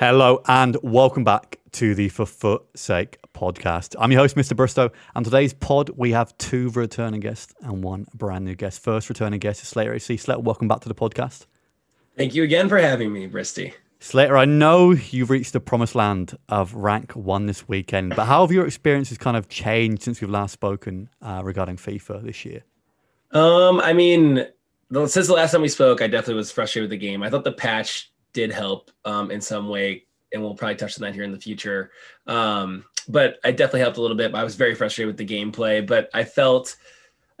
Hello and welcome back to the For Foot Sake podcast. I'm your host, Mr. Bristow, and today's pod we have two returning guests and one brand new guest. First returning guest is Slater AC. Slater, welcome back to the podcast. Thank you again for having me, Bristy. Slater, I know you've reached the promised land of rank one this weekend, but how have your experiences kind of changed since we've last spoken uh, regarding FIFA this year? Um, I mean, since the last time we spoke, I definitely was frustrated with the game. I thought the patch did help um, in some way, and we'll probably touch on that here in the future. Um, but I definitely helped a little bit. I was very frustrated with the gameplay, but I felt,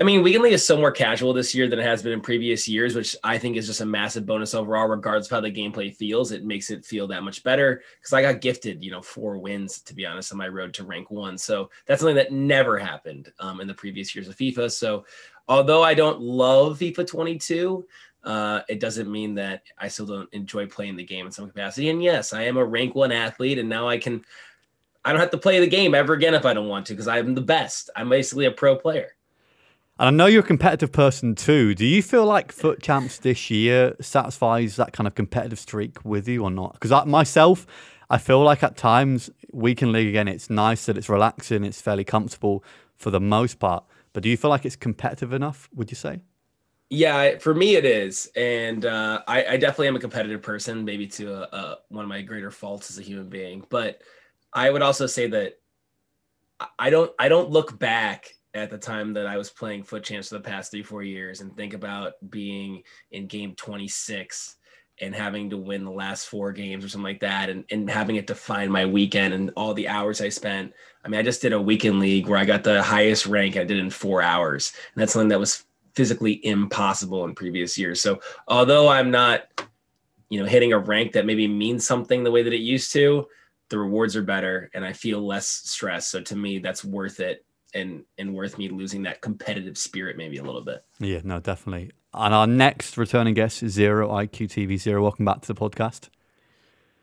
I mean, Weekend is so more casual this year than it has been in previous years, which I think is just a massive bonus overall, regardless of how the gameplay feels. It makes it feel that much better because I got gifted, you know, four wins to be honest on my road to rank one. So that's something that never happened um, in the previous years of FIFA. So although I don't love FIFA 22, uh, it doesn't mean that I still don't enjoy playing the game in some capacity. And yes, I am a rank one athlete, and now I can, I don't have to play the game ever again if I don't want to because I'm the best. I'm basically a pro player. And I know you're a competitive person too. Do you feel like FUT Champs this year satisfies that kind of competitive streak with you or not? Because myself, I feel like at times Weekend League again, it's nice that it's relaxing, it's fairly comfortable for the most part. But do you feel like it's competitive enough? Would you say? Yeah, for me it is, and uh, I, I, definitely am a competitive person, maybe to a, a, one of my greater faults as a human being. But I would also say that I don't I don't look back at the time that I was playing FUT Champs for the past three four years and think about being in game 26 and having to win the last four games or something like that, and, and having it define my weekend and all the hours I spent. I mean, I just did a weekend league where I got the highest rank I did in four hours, and that's something that was physically impossible in previous years. So although I'm not, you know, hitting a rank that maybe means something the way that it used to, the rewards are better and I feel less stress. So to me, that's worth it and and worth me losing that competitive spirit maybe a little bit. Yeah, no, definitely. And our next returning guest is Zero IQ TV Zero. Welcome back to the podcast.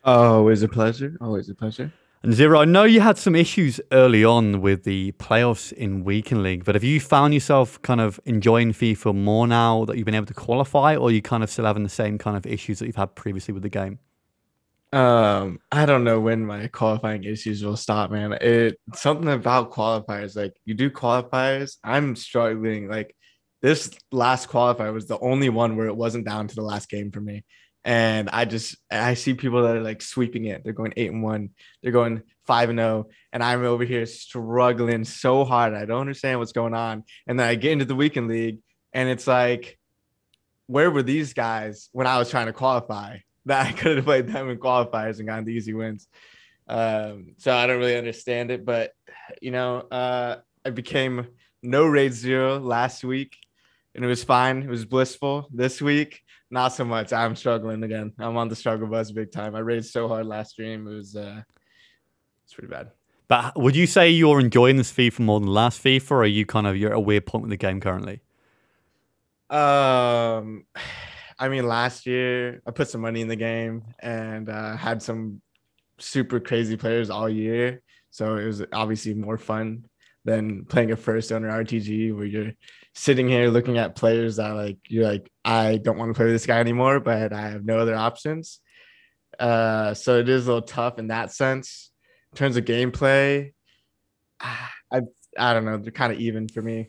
Always a pleasure. Always a pleasure. And Zero, I know you had some issues early on with the playoffs in Weekend League, but have you found yourself kind of enjoying FIFA more now that you've been able to qualify, or you kind of still having the same kind of issues that you've had previously with the game? Um, I don't know when my qualifying issues will stop, man. It something about qualifiers, like you do qualifiers, I'm struggling. Like this last qualifier was the only one where it wasn't down to the last game for me. And I just I see people that are like sweeping it. They're going eight and one. They're going five and zero, oh, and I'm over here struggling so hard. I don't understand what's going on. And then I get into the weekend league, and it's like, where were these guys when I was trying to qualify? That I could have played them in qualifiers and gotten the easy wins. Um, so I don't really understand it, but you know, uh, I became no raid zero last week, and it was fine. It was blissful. This week, not so much. I'm struggling again. I'm on the struggle bus big time. I raged so hard last stream. It was uh it's pretty bad. But would you say you're enjoying this FIFA more than last FIFA, or are you kind of you're at a weird point with the game currently? Um, I mean, last year I put some money in the game and uh, had some super crazy players all year, so it was obviously more fun than playing a first owner RTG where you're sitting here looking at players that like you're like I don't want to play with this guy anymore, but I have no other options. Uh, so it is a little tough in that sense. In terms of gameplay, I I don't know. They're kind of even for me.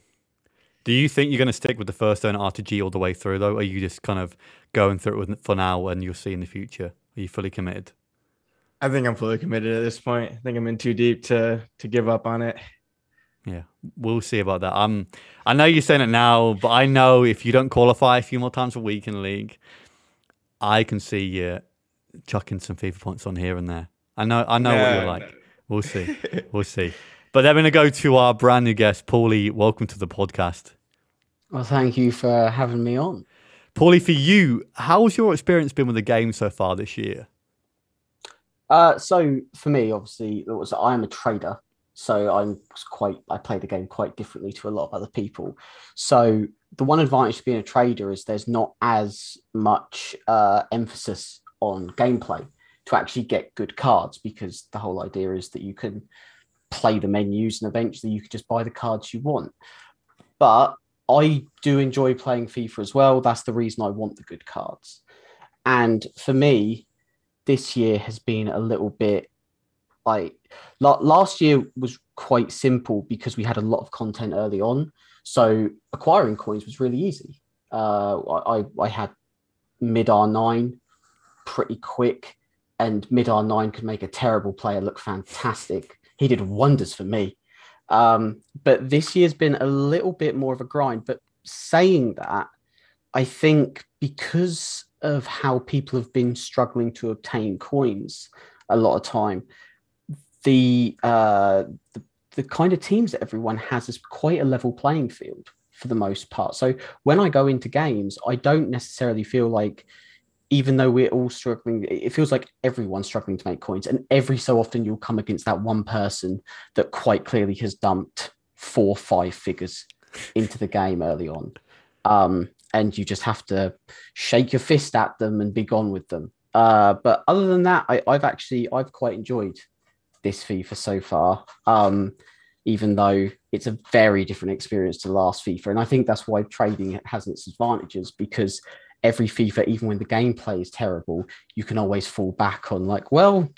Do you think you're going to stick with the first owner RTG all the way through, though? Or are you just kind of going through it for now and you'll see in the future? Are you fully committed? I think I'm fully committed at this point. I think I'm in too deep to to give up on it. Yeah, we'll see about that. Um, I know you're saying it now, but I know if you don't qualify a few more times a week in the league, I can see you chucking some FIFA points on here and there. I know, I know no, what you're like. No. We'll see, we'll see. But then we're gonna go to our brand new guest, Paulie. Welcome to the podcast. Well, thank you for having me on. Paulie, for you, how's your experience been with the game so far this year? Uh, so for me, obviously, it was I am a trader, so I'm quite I play the game quite differently to a lot of other people. So the one advantage to being a trader is there's not as much uh, emphasis on gameplay to actually get good cards because the whole idea is that you can play the menus and eventually you can just buy the cards you want. But I do enjoy playing FIFA as well. That's the reason I want the good cards. And for me, this year has been a little bit like last year was quite simple because we had a lot of content early on. So acquiring coins was really easy. Uh, I, I had mid R9 pretty quick, and mid R9 could make a terrible player look fantastic. He did wonders for me. Um, but this year's been a little bit more of a grind. But saying that, I think because of how people have been struggling to obtain coins a lot of time, the, uh, the the kind of teams that everyone has is quite a level playing field for the most part. So when I go into games, I don't necessarily feel like even though we're all struggling, it feels like everyone's struggling to make coins. And every so often you'll come against that one person that quite clearly has dumped four, or five figures into the game early on. Um, and you just have to shake your fist at them and be gone with them. Uh, but other than that, I, have actually I've quite enjoyed this FIFA so far. Um, even though it's a very different experience to the last FIFA, and I think that's why trading has its advantages because every FIFA, even when the gameplay is terrible, you can always fall back on like, well,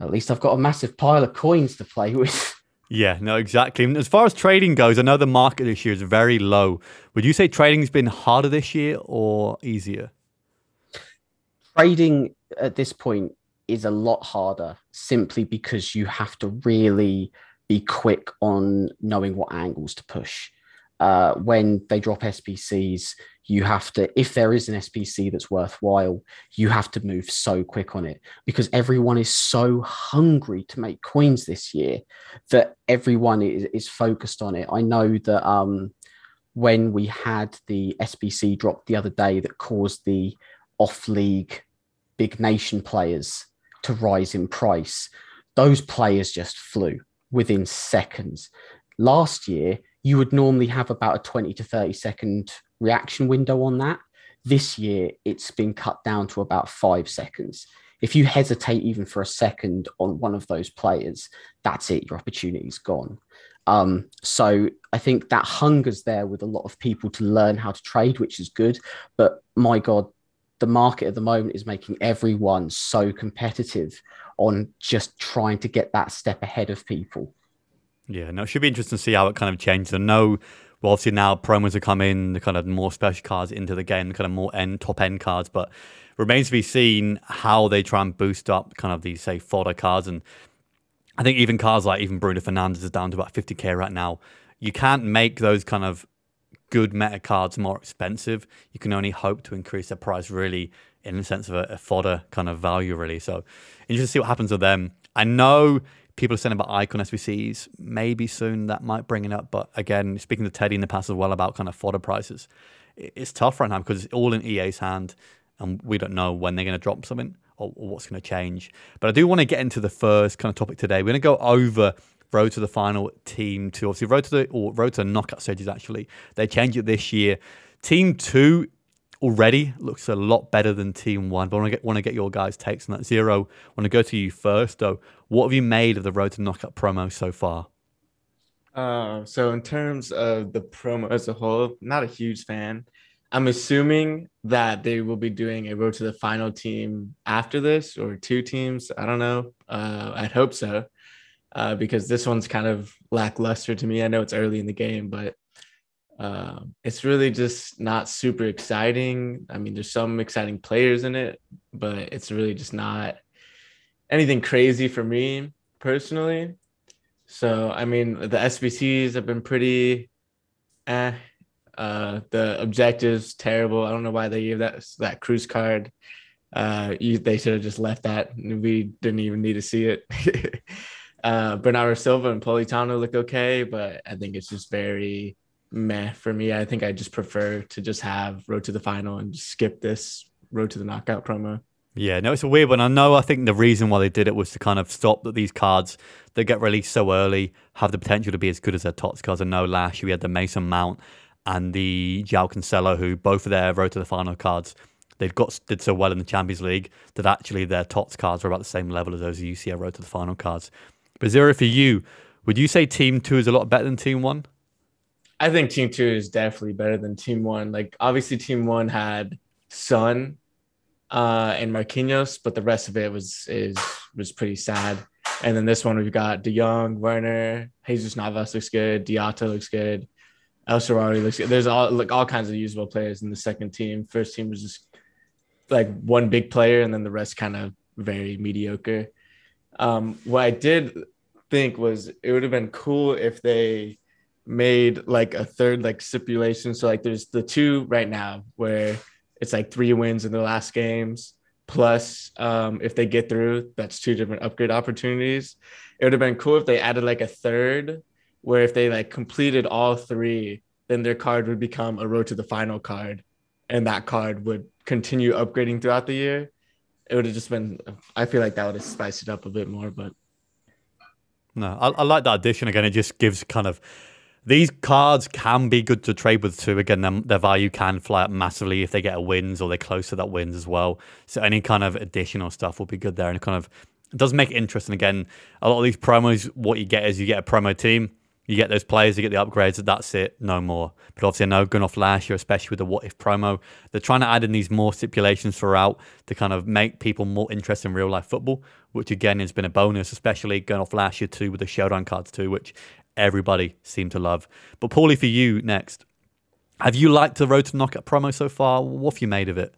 at least I've got a massive pile of coins to play with. Yeah, no, exactly. And as far as trading goes, I know the market this year is very low. Would you say trading's been harder this year or easier? Trading at this point is a lot harder simply because you have to really be quick on knowing what angles to push. Uh, when they drop SBCs, you have to, if there is an SBC that's worthwhile, you have to move so quick on it because everyone is so hungry to make coins this year that everyone is, is focused on it. I know that um, when we had the SBC drop the other day that caused the off league big nation players to rise in price, those players just flew within seconds. Last year, you would normally have about a 20 to 30 second reaction window on that. This year, it's been cut down to about five seconds. If you hesitate even for a second on one of those players, that's it, your opportunity's gone. Um, so I think that hunger's there with a lot of people to learn how to trade, which is good. But my God, the market at the moment is making everyone so competitive on just trying to get that step ahead of people. Yeah, no, it should be interesting to see how it kind of changes. I know, well, obviously now promos are coming, the kind of more special cards into the game, the kind of more end top end cards, but remains to be seen how they try and boost up kind of these say fodder cards. And I think even cards like even Bruno Fernandes is down to about 50k right now. You can't make those kind of good meta cards more expensive. You can only hope to increase their price really in the sense of a, a fodder kind of value, really. So interesting to see what happens with them. I know people are saying about icon SBCs. Maybe soon that might bring it up. But again, speaking to Teddy in the past as well about kind of fodder prices, it's tough right now because it's all in EA's hand and we don't know when they're going to drop something or what's going to change. But I do want to get into the first kind of topic today. We're going to go over road to the final team two. Obviously, road to the or road to knockout stages. Actually, they changed it this year. Team two already looks a lot better than Team One. But I want to get, want to get your guys' takes on that. Zero, I want to go to you first, though. What have you made of the Road to Knockout promo so far? Uh, so in terms of the promo as a whole, not a huge fan. I'm assuming that they will be doing a road to the final team after this, or two teams. I don't know. Uh, I'd hope so, uh, because this one's kind of lackluster to me. I know it's early in the game, but um, it's really just not super exciting. I mean, there's some exciting players in it, but it's really just not anything crazy for me personally. So, I mean, the SBCs have been pretty eh. Uh, the objectives terrible. I don't know why they gave that that Kruse card. Uh, you, they should have just left that. We didn't even need to see it. uh, Bernardo Silva and Politano look okay, but I think it's just very meh for me. I think I just prefer to just have road to the final and skip this road to the knockout promo. Yeah, no, it's a weird one. I know. I think the reason why they did it was to kind of stop that these cards that get released so early have the potential to be as good as their TOTS cards. I know last year we had the Mason Mount and the João Cancelo, who both of their road to the final cards they've got did so well in the Champions League that actually their TOTS cards were about the same level as those UCL road to the final cards. But zero for you, would you say Team Two is a lot better than Team One? I think Team Two is definitely better than Team One. Like obviously, Team One had Son uh, and Marquinhos, but the rest of it was is was pretty sad. And then this one we've got De Jong, Werner, Jesus Navas looks good, Diatta looks good, El Shaarawy looks good. There's all like all kinds of usable players in the second team. First team was just like one big player, and then the rest kind of very mediocre. Um, what I did think was it would have been cool if they made like a third like stipulation. So like there's the two right now where it's like three wins in the last games. Plus um if they get through that's two different upgrade opportunities. It would have been cool if they added like a third where if they like completed all three then their card would become a road to the final card. And that card would continue upgrading throughout the year it would have just been i feel like that would have spiced it up a bit more but no I, I like that addition again it just gives kind of these cards can be good to trade with too. Again, their, their value can fly up massively if they get a wins or they're close to that wins as well. So any kind of additional stuff will be good there, and it kind of it does make it interesting. Again, a lot of these promos, what you get is you get a promo team, you get those players, you get the upgrades, that's it, no more. But obviously, I know going off last year, especially with the what if promo, they're trying to add in these more stipulations throughout to kind of make people more interested in real life football, which again has been a bonus, especially going off last year too with the showdown cards too, which everybody seemed to love. But Paulie, for you next, have you liked the Road to Knockout promo so far? What have you made of it?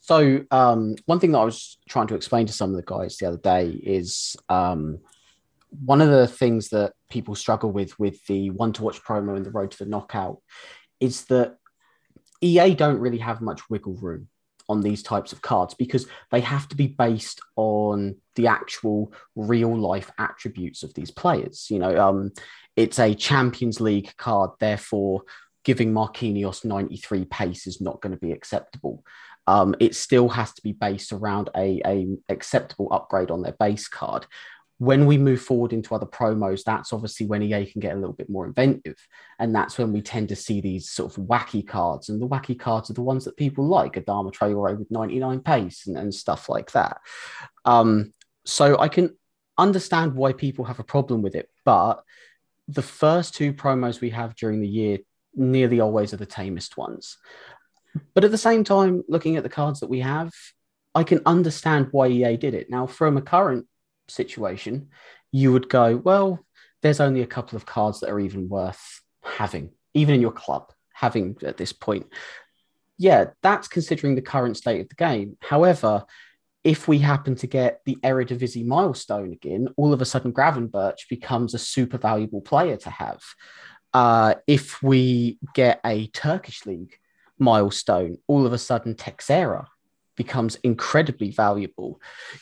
So um, one thing that I was trying to explain to some of the guys the other day is um, one of the things that people struggle with with the one to watch promo and the Road to the Knockout is that EA don't really have much wiggle room on these types of cards because they have to be based on the actual real life attributes of these players. You know, um, it's a Champions League card, therefore, giving Marquinhos 93 pace is not going to be acceptable. Um, it still has to be based around a, a acceptable upgrade on their base card when we move forward into other promos, that's obviously when EA can get a little bit more inventive. And that's when we tend to see these sort of wacky cards. And the wacky cards are the ones that people like, Adama Traore with 99 pace and, and stuff like that. Um, so I can understand why people have a problem with it. But the first two promos we have during the year nearly always are the tamest ones. But at the same time, looking at the cards that we have, I can understand why EA did it. Now, from a current situation, you would go, well, there's only a couple of cards that are even worth having, even in your club, having at this point. Yeah, that's considering the current state of the game. However, if we happen to get the Eredivisie milestone again, all of a sudden Gravenberch becomes a super valuable player to have. Uh, if we get a Turkish league milestone, all of a sudden Teixeira becomes incredibly valuable.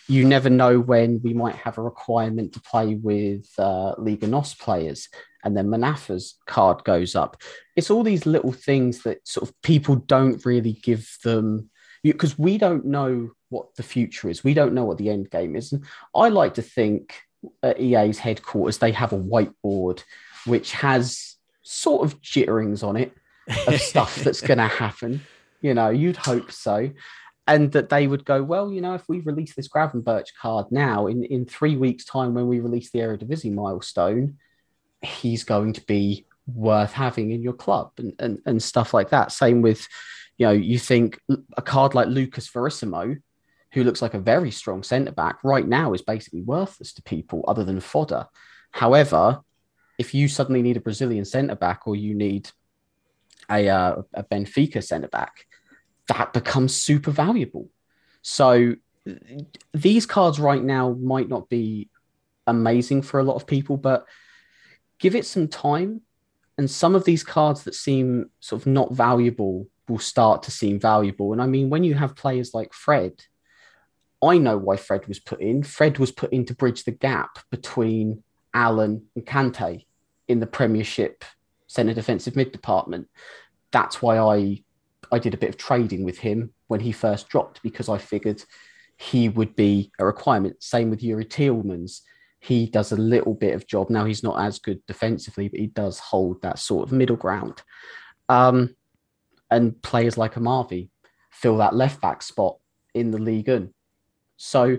You never know when we might have a requirement to play with uh, Liga NOS players, and then Manafa's card goes up. It's all these little things that sort of people don't really give them because we don't know what the future is. We don't know what the end game is. And I like to think at EA's headquarters they have a whiteboard which has sort of jitterings on it of stuff that's going to happen. You know, you'd hope so and that they would go, well, you know, if we release this Gravenberch card now, in, in three weeks' time, when we release the Eredivisie milestone, he's going to be worth having in your club and, and, and stuff like that. Same with, you know, you think a card like Lucas Verissimo, who looks like a very strong centre back, right now is basically worthless to people other than fodder. However, if you suddenly need a Brazilian centre back or you need a, uh, a Benfica centre back, that becomes super valuable. So these cards right now might not be amazing for a lot of people, but give it some time. And some of these cards that seem sort of not valuable will start to seem valuable. And I mean, when you have players like Fred, I know why Fred was put in. Fred was put in to bridge the gap between Allan and Kante in the Premiership centre defensive mid department. That's why I I did a bit of trading with him when he first dropped because I figured he would be a requirement. Same with Youri Tielemans. He does a little bit of job. Now he's not as good defensively, but he does hold that sort of middle ground. Um, and players like Amavi fill that left back spot in the league. So,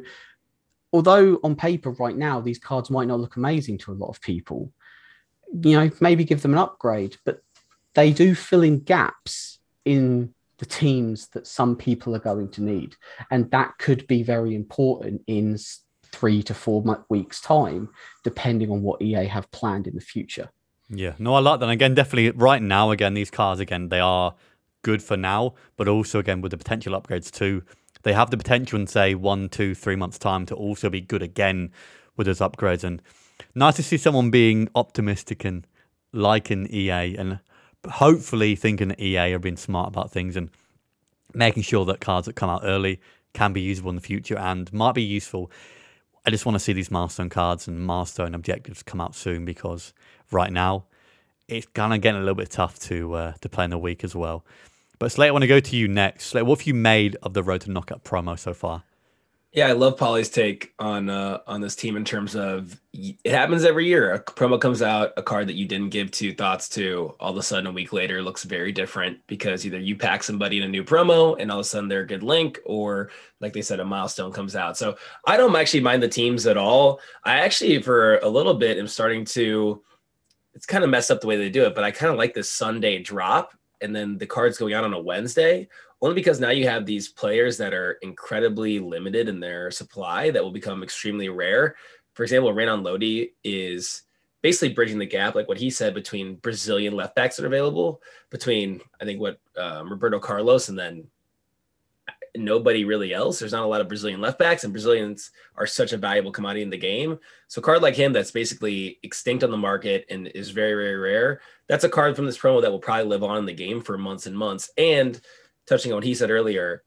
although on paper right now these cards might not look amazing to a lot of people, you know, maybe give them an upgrade, but they do fill in gaps in the teams that some people are going to need. And that could be very important in three to four weeks' time, depending on what EA have planned in the future. Yeah, no, I like that. And again, definitely right now, again, these cars, again, they are good for now, but also, again, with the potential upgrades too, they have the potential in, say, one, two, three months' time to also be good again with those upgrades. And nice to see someone being optimistic and liking EA and hopefully thinking that EA are being smart about things and making sure that cards that come out early can be usable in the future and might be useful. I just want to see these milestone cards and milestone objectives come out soon because right now it's kind of getting a little bit tough to uh, to play in the week as well. But Slate, I want to go to you next. Slate, what have you made of the Road to Knockout promo so far? Yeah, I love Paulie's take on uh, on this team in terms of it happens every year. A promo comes out, a card that you didn't give two thoughts to, all of a sudden a week later looks very different because either you pack somebody in a new promo and all of a sudden they're a good link, or like they said, a milestone comes out. So I don't actually mind the teams at all. I actually, for a little bit, am starting to. It's kind of messed up the way they do it, but I kind of like this Sunday drop and then the cards going out on a Wednesday only because now you have these players that are incredibly limited in their supply that will become extremely rare. For example, Renan Lodi is basically bridging the gap, like what he said, between Brazilian left backs that are available, between I think what um, Roberto Carlos and then nobody really else. There's not a lot of Brazilian left backs, and Brazilians are such a valuable commodity in the game. So, a card like him that's basically extinct on the market and is very, very rare. That's a card from this promo that will probably live on in the game for months and months. And touching on what he said earlier,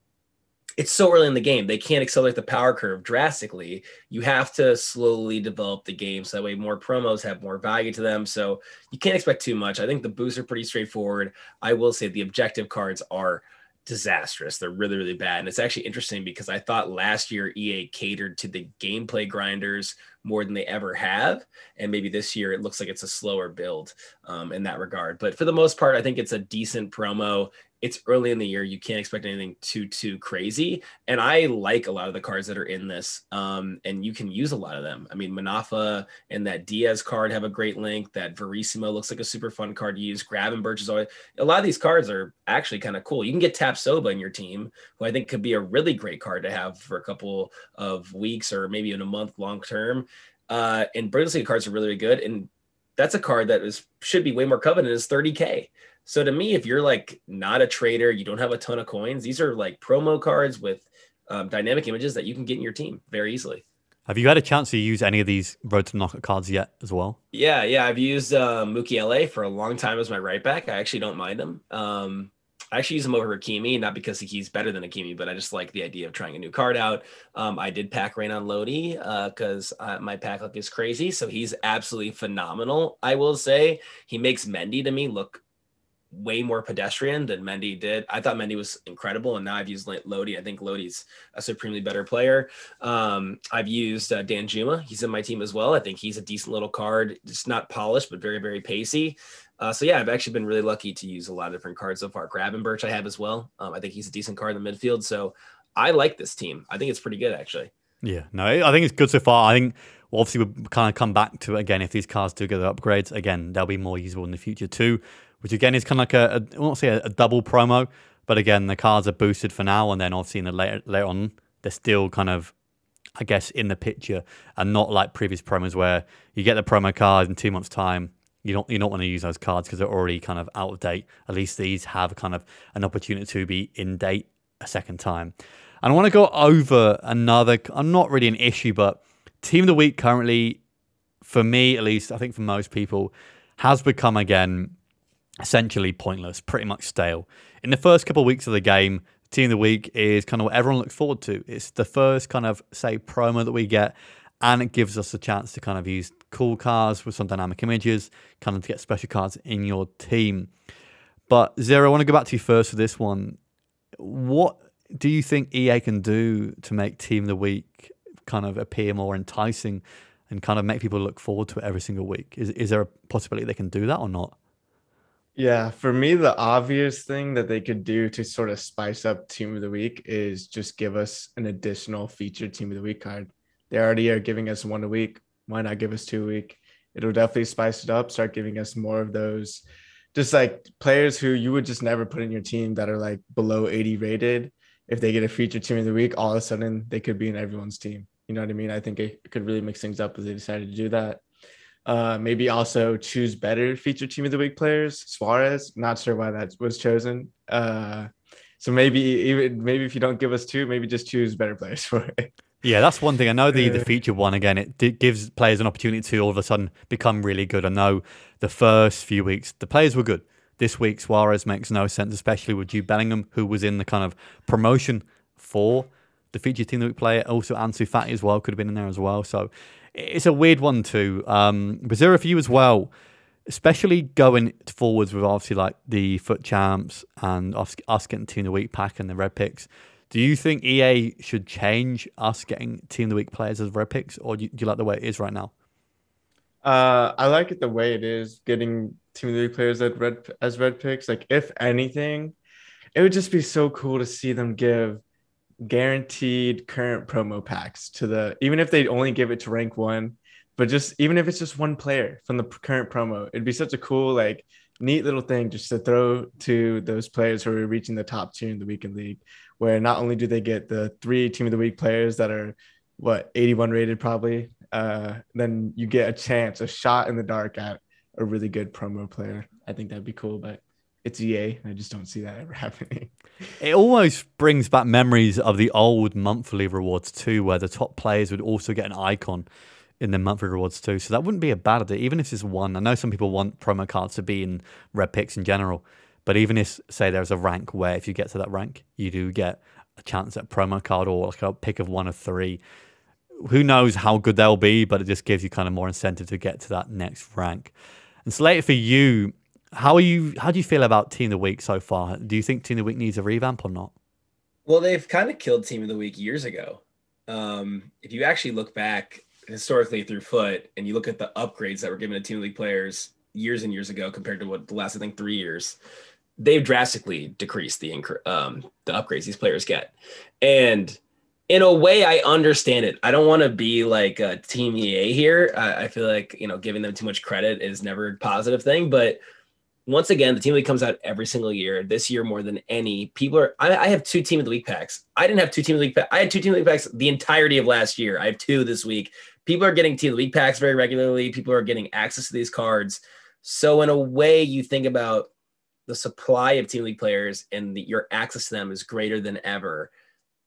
it's so early in the game. They can't accelerate the power curve drastically. You have to slowly develop the game so that way more promos have more value to them. So you can't expect too much. I think the boosts are pretty straightforward. I will say the objective cards are disastrous. They're really, really bad. And it's actually interesting because I thought last year EA catered to the gameplay grinders more than they ever have. And maybe this year it looks like it's a slower build um, in that regard. But for the most part, I think it's a decent promo it's early in the year. You can't expect anything too too crazy. And I like a lot of the cards that are in this, um, and you can use a lot of them. I mean, Manafa and that Diaz card have a great link. That Verissimo looks like a super fun card to use. Gravenberch is always a lot of these cards are actually kind of cool. You can get Tapsoba in your team, who I think could be a really great card to have for a couple of weeks or maybe in a month long term. Uh, and Bundesliga cards are really, really good. And that's a card that is should be way more coveted is 30k. So to me, if you're like not a trader, you don't have a ton of coins, these are like promo cards with um, dynamic images that you can get in your team very easily. Have you had a chance to use any of these Road to Knockout cards yet as well? Yeah, yeah. I've used uh, La for a long time as my right back. I actually don't mind him. Um, I actually use him over Hakimi, not because he's better than Hakimi, but I just like the idea of trying a new card out. Um, I did pack Renan Lodi because uh, uh, my pack luck is crazy. So he's absolutely phenomenal. I will say he makes Mendy to me look way more pedestrian than Mendy did. I thought Mendy was incredible, and now I've used Lodi. I think Lodi's a supremely better player. Um, I've used uh, Danjuma. He's in my team as well. I think he's a decent little card, It's not polished, but very, very pacey. Uh, so yeah, I've actually been really lucky to use a lot of different cards so far. Gravenberch I have as well. Um, I think he's a decent card in the midfield. So I like this team. I think it's pretty good actually. Yeah, no, I think it's good so far. I think obviously we'll kind of come back to it again if these cards do get the upgrades. Again, they'll be more usable in the future too which again is kind of like a, a I won't say a, a, double promo, but again the cards are boosted for now, and then obviously in the later later on they're still kind of I guess in the picture and not like previous promos where you get the promo card in two months time. You don't you don't want to use those cards because they're already kind of out of date. At least these have kind of an opportunity to be in date a second time. And I want to go over another. I'm uh, not really an issue, but team of the week currently, for me at least, I think for most people, has become again essentially pointless, pretty much stale. In the first couple of weeks of the game, team of the week is kind of what everyone looks forward to. It's the first kind of say promo that we get, and it gives us a chance to kind of use cool cards with some dynamic images, kind of to get special cards in your team. But Zero, I want to go back to you first for this one. What do you think EA can do to make Team of the Week kind of appear more enticing and kind of make people look forward to it every single week? Is is there a possibility they can do that or not? Yeah, for me, the obvious thing that they could do to sort of spice up Team of the Week is just give us an additional featured Team of the Week card. They already are giving us one a week. Why not give us two week? It'll definitely spice it up, start giving us more of those just like players who you would just never put in your team that are like below 80 rated. If they get a feature team of the week, all of a sudden they could be in everyone's team. You know what I mean? I think it could really mix things up if they decided to do that. Uh, maybe also choose better feature team of the week players. Suarez, not sure why that was chosen. Uh, so maybe even maybe if you don't give us two, maybe just choose better players for it. Yeah, that's one thing. I know the the feature one again. It gives players an opportunity to all of a sudden become really good. I know the first few weeks the players were good. This week Suarez makes no sense, especially with Jude Bellingham, who was in the kind of promotion for the feature team that the play. Also Ansu Fati as well could have been in there as well. So it's a weird one too. Um, Bazira for you as well, especially going forwards with obviously like the FUT Champs and us, us getting team of the week pack and the red picks. Do you think EA should change us getting team of the week players as red picks, or do you, like the way it is right now? Uh, I like it the way it is, getting team of the week players as red as red picks. Like, if anything, it would just be so cool to see them give guaranteed current promo packs to the even if they only give it to rank one, but just even if it's just one player from the current promo, it'd be such a cool like neat little thing just to throw to those players who are reaching the top tier in the weekend league, where not only do they get the three team of the week players that are what 81 rated probably, uh, then you get a chance, a shot in the dark at a really good promo player. I think that'd be cool, but it's EA. I just don't see that ever happening. It almost brings back memories of the old monthly rewards too, where the top players would also get an icon in the monthly rewards too. So that wouldn't be a bad idea, even if it's one. I know some people want promo cards to be in red picks in general, but even if say there's a rank where if you get to that rank, you do get a chance at a promo card or like a pick of one of three. Who knows how good they'll be, but it just gives you kind of more incentive to get to that next rank. And Slater, for you, how are you? How do you feel about Team of the Week so far? Do you think Team of the Week needs a revamp or not? Well, they've kind of killed Team of the Week years ago. Um, if you actually look back historically through foot and you look at the upgrades that were given to Team League players years and years ago compared to what the last I think three years, they've drastically decreased the um, the upgrades these players get, and in a way, I understand it. I don't want to be like a Team EA here. I, I feel like you know giving them too much credit is never a positive thing, but once again, the team league comes out every single year. This year more than any, people are. I, I, have two team of the week packs. I didn't have two team of the week. I had two team of the week packs the entirety of last year. I have two this week. People are getting team league packs very regularly. People are getting access to these cards. So in a way, you think about the supply of team league players and the, your access to them is greater than ever.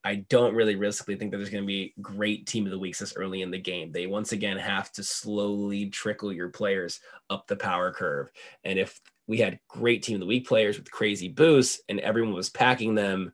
I don't really realistically think that there's going to be great team of the weeks this early in the game. They once again have to slowly trickle your players up the power curve. And if we had great team of the week players with crazy boosts and everyone was packing them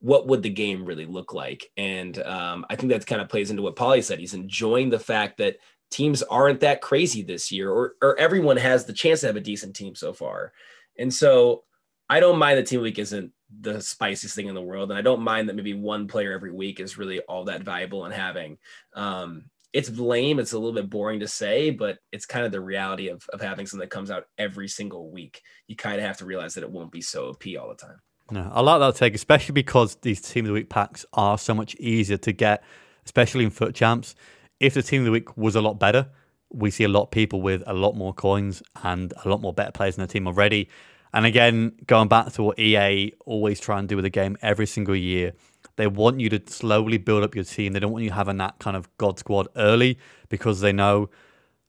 what would the game really look like and um, i think that kind of plays into what Paulie said he's enjoying the fact that teams aren't that crazy this year or, or everyone has the chance to have a decent team so far and so i don't mind that team week isn't the spiciest thing in the world and i don't mind that maybe one player every week is really all that valuable in having um, it's lame. It's a little bit boring to say, but it's kind of the reality of, of having something that comes out every single week. You kind of have to realize that it won't be so OP all the time. No, I like that take, especially because these team of the week packs are so much easier to get, especially in FUT Champs. If the team of the week was a lot better, we see a lot of people with a lot more coins and a lot more better players in the team already. And again, going back to what EA always try and do with the game every single year, they want you to slowly build up your team. They don't want you having that kind of God squad early because they know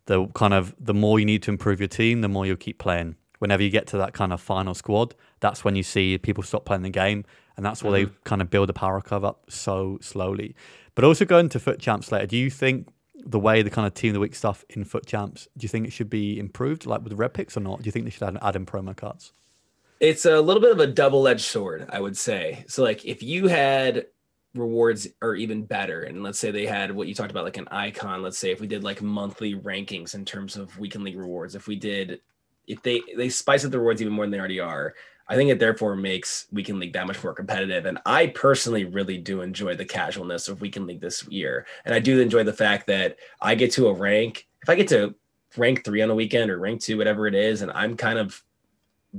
the kind of the more you need to improve your team, the more you'll keep playing. Whenever you get to that kind of final squad, that's when you see people stop playing the game, and that's where mm-hmm. they kind of build the power curve up so slowly. But also going to FUT Champs later, do you think the way the kind of team of the week stuff in FUT Champs, do you think it should be improved, like with the red picks or not? Do you think they should add, add in promo cards? it's a little bit of a double-edged sword i would say so like if you had rewards are even better and let's say they had what you talked about like an icon let's say if we did like monthly rankings in terms of weekend league rewards if we did if they they spice up the rewards even more than they already are i think it therefore makes weekend league that much more competitive. And i personally really do enjoy the casualness of weekend league this year. And i do enjoy the fact that i get to a rank if i get to rank three on a weekend or rank two whatever it is and i'm kind of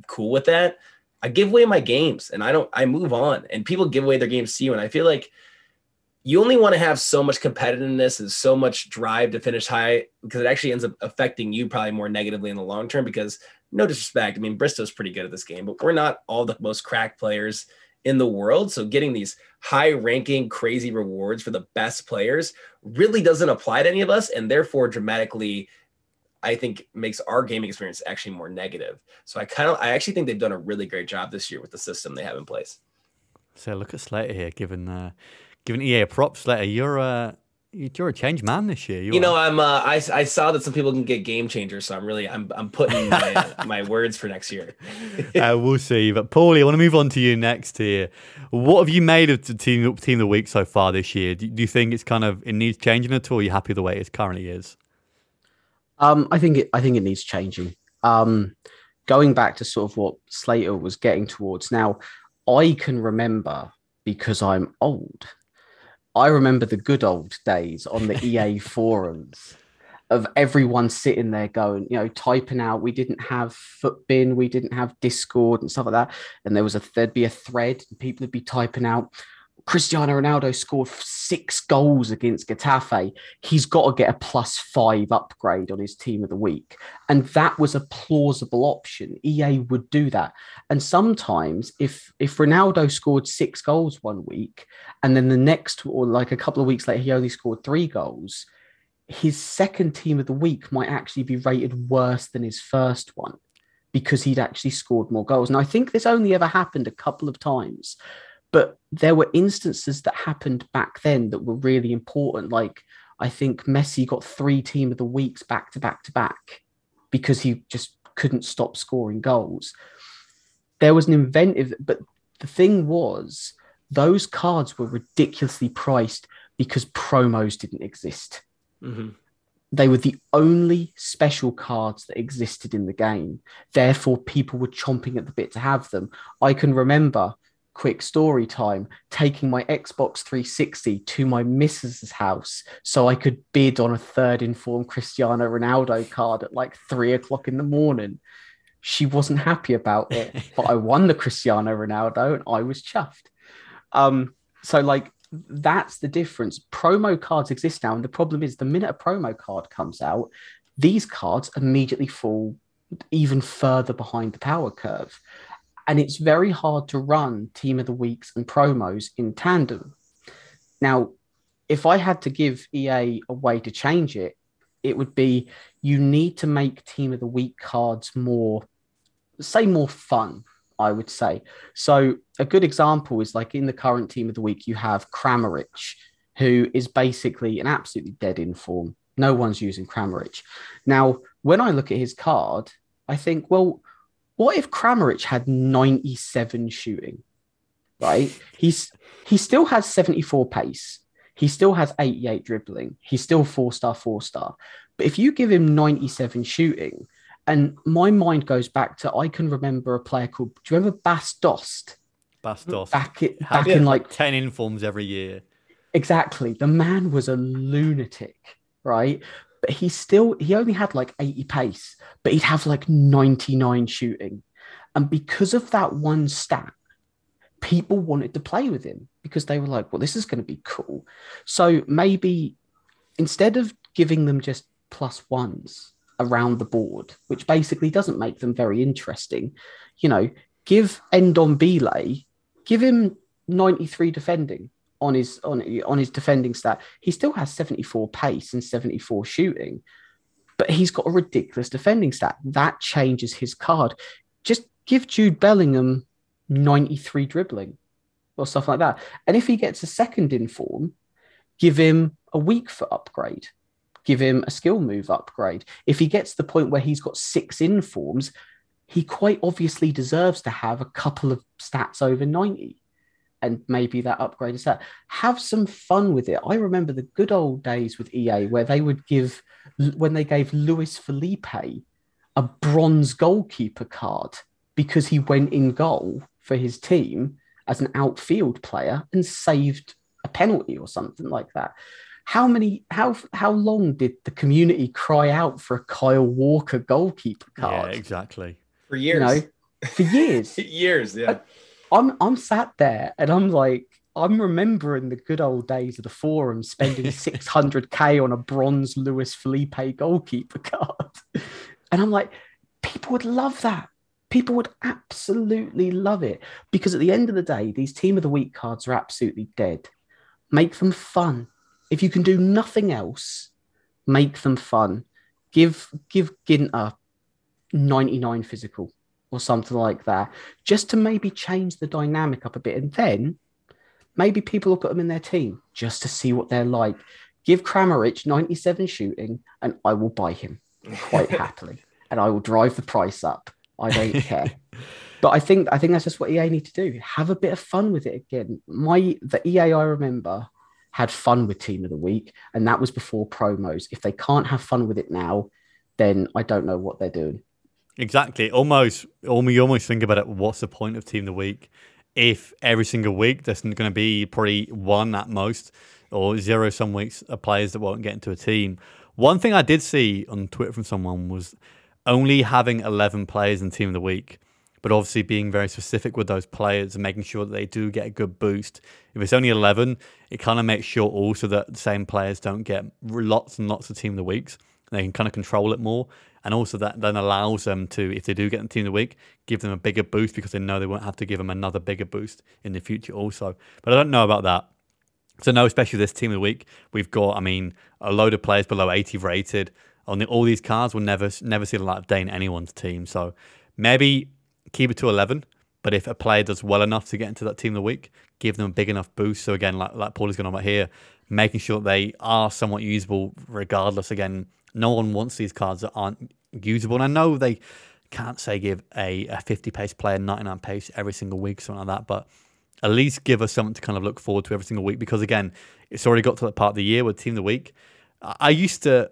cool with that. I give away my games and I don't I move on. And people give away their games to you. And I feel like you only want to have so much competitiveness and so much drive to finish high because it actually ends up affecting you probably more negatively in the long term. Because no disrespect, I mean Bristow's pretty good at this game, but we're not all the most cracked players in the world. So getting these high ranking, crazy rewards for the best players really doesn't apply to any of us, and therefore dramatically. I think makes our gaming experience actually more negative. So I kind of, I actually think they've done a really great job this year with the system they have in place. So look at Slater here, giving uh, giving EA a prop. Slater, you're a you're a change man this year. You, you know, I'm. Uh, I I saw that some people can get game changers, so I'm really I'm I'm putting my, my words for next year. uh, we'll see. But Paulie, I want to move on to you next here. What have you made of the team team of the week so far this year? Do, do you think it's kind of it needs changing at all? Are you happy the way it currently is? Um, I think it. I think it needs changing. Um, going back to sort of what Slater was getting towards now, I can remember because I'm old. I remember the good old days on the EA forums of everyone sitting there going, you know, typing out. We didn't have Futbin, we didn't have Discord and stuff like that. And there was a there'd be a thread, and people would be typing out, Cristiano Ronaldo scored six goals against Getafe. He's got to get a plus five upgrade on his team of the week. And that was a plausible option. EA would do that. And sometimes if if Ronaldo scored six goals one week and then the next or like a couple of weeks later he only scored three goals, his second team of the week might actually be rated worse than his first one because he'd actually scored more goals. And I think this only ever happened a couple of times but there were instances that happened back then that were really important. Like I think Messi got three team of the weeks back to back to back because he just couldn't stop scoring goals. There was an inventive, but the thing was, those cards were ridiculously priced because promos didn't exist. Mm-hmm. They were the only special cards that existed in the game. Therefore, people were chomping at the bit to have them. I can remember quick story time taking my Xbox 360 to my missus's house so I could bid on a third informed Cristiano Ronaldo card at like three o'clock in the morning. She wasn't happy about it, but I won the Cristiano Ronaldo and I was chuffed. Um, so like that's the difference. Promo cards exist now, and the problem is the minute a promo card comes out, these cards immediately fall even further behind the power curve and it's very hard to run team of the weeks and promos in tandem. Now, if I had to give EA a way to change it, it would be you need to make team of the week cards more, say, more fun. I would say. So a good example is like in the current team of the week, you have Kramaric, who is basically an absolutely dead in form. No one's using Kramaric. Now, when I look at his card, I think, well, what if Kramaric had 97 shooting? Right? He's he still has 74 pace. He still has 88 dribbling. He's still four star, four star. But if you give him 97 shooting, and my mind goes back to I can remember a player called Do you remember Bas Dost? Bas Dost. Back, it, back in like 10 informs every year. Exactly. The man was a lunatic, right? But he still he only had like 80 pace, but he'd have like 99 shooting. And because of that one stat, people wanted to play with him because they were like, well, this is going to be cool. So maybe instead of giving them just plus ones around the board, which basically doesn't make them very interesting, you know, give Ndombele, give him 93 defending on his on on his defending stat. He still has 74 pace and 74 shooting, but he's got a ridiculous defending stat. That changes his card. Just give Jude Bellingham 93 dribbling or stuff like that. And if he gets a second in form, give him a weak foot upgrade. Give him a skill move upgrade. If he gets the point where he's got six informs, he quite obviously deserves to have a couple of stats over 90 and maybe that upgrade is that. Have some fun with it. I remember the good old days with EA where they would give, when they gave Luis Felipe a bronze goalkeeper card because he went in goal for his team as an outfield player and saved a penalty or something like that. How many, how how long did the community cry out for a Kyle Walker goalkeeper card? Yeah, exactly. For years. You know, for years. years, yeah. I'm I'm sat there and I'm like, I'm remembering the good old days of the forum spending 600k on a bronze Luis Felipe goalkeeper card. And I'm like, people would love that. People would absolutely love it because at the end of the day, these team of the week cards are absolutely dead. Make them fun. If you can do nothing else, make them fun. Give give Ginter 99 physical or something like that, just to maybe change the dynamic up a bit. And then maybe people will put them in their team just to see what they're like. Give Kramaric 97 shooting, and I will buy him quite happily. And I will drive the price up. I don't care. But I think I think that's just what EA need to do. Have a bit of fun with it again. My the EA I remember had fun with Team of the Week, and that was before promos. If they can't have fun with it now, then I don't know what they're doing. Exactly. Almost, almost, you almost think about it. What's the point of Team of the Week if every single week there's going to be probably one at most or zero some weeks of players that won't get into a team? One thing I did see on Twitter from someone was only having 11 players in Team of the Week, but obviously being very specific with those players and making sure that they do get a good boost. If it's only 11, it kind of makes sure also that the same players don't get lots and lots of Team of the Weeks. They can kind of control it more and also that then allows them to, if they do get in the team of the week, give them a bigger boost because they know they won't have to give them another bigger boost in the future also. But I don't know about that. So no, especially this team of the week, we've got, I mean, a load of players below 80 rated. On the, all these cards, will never never see the light of day in anyone's team. So maybe keep it to 11. But if a player does well enough to get into that team of the week, give them a big enough boost. So again, like like Paul is going on about here, making sure that they are somewhat usable regardless. Again, no one wants these cards that aren't usable. And I know they can't say give a, a 50 pace player 99 pace every single week, something like that, but at least give us something to kind of look forward to every single week because, again, it's already got to that part of the year with Team of the Week. I used to,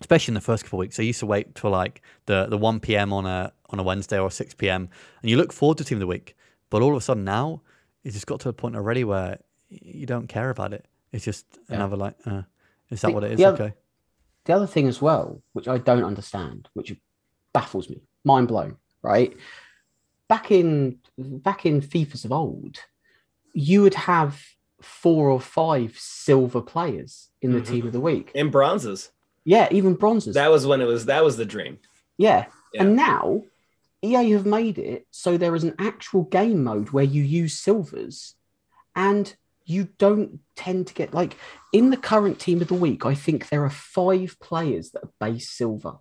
especially in the first couple of weeks, I used to wait till like the, the 1 p.m. on a on a Wednesday or 6 p.m. and you look forward to Team of the Week. But all of a sudden now, it's just got to a point already where you don't care about it. It's just yeah. another like, uh, is that the, what it is? okay the other thing as well, which I don't understand, which baffles me, mind blown, right? Back in back in FIFA's of old, you would have four or five silver players in the mm-hmm. team of the week. And bronzes. Yeah, even bronzes. That was when it was that was the dream. Yeah. yeah. And now EA have made it so there is an actual game mode where you use silvers and you don't tend to get like in the current team of the week. I think there are five players that are base silver.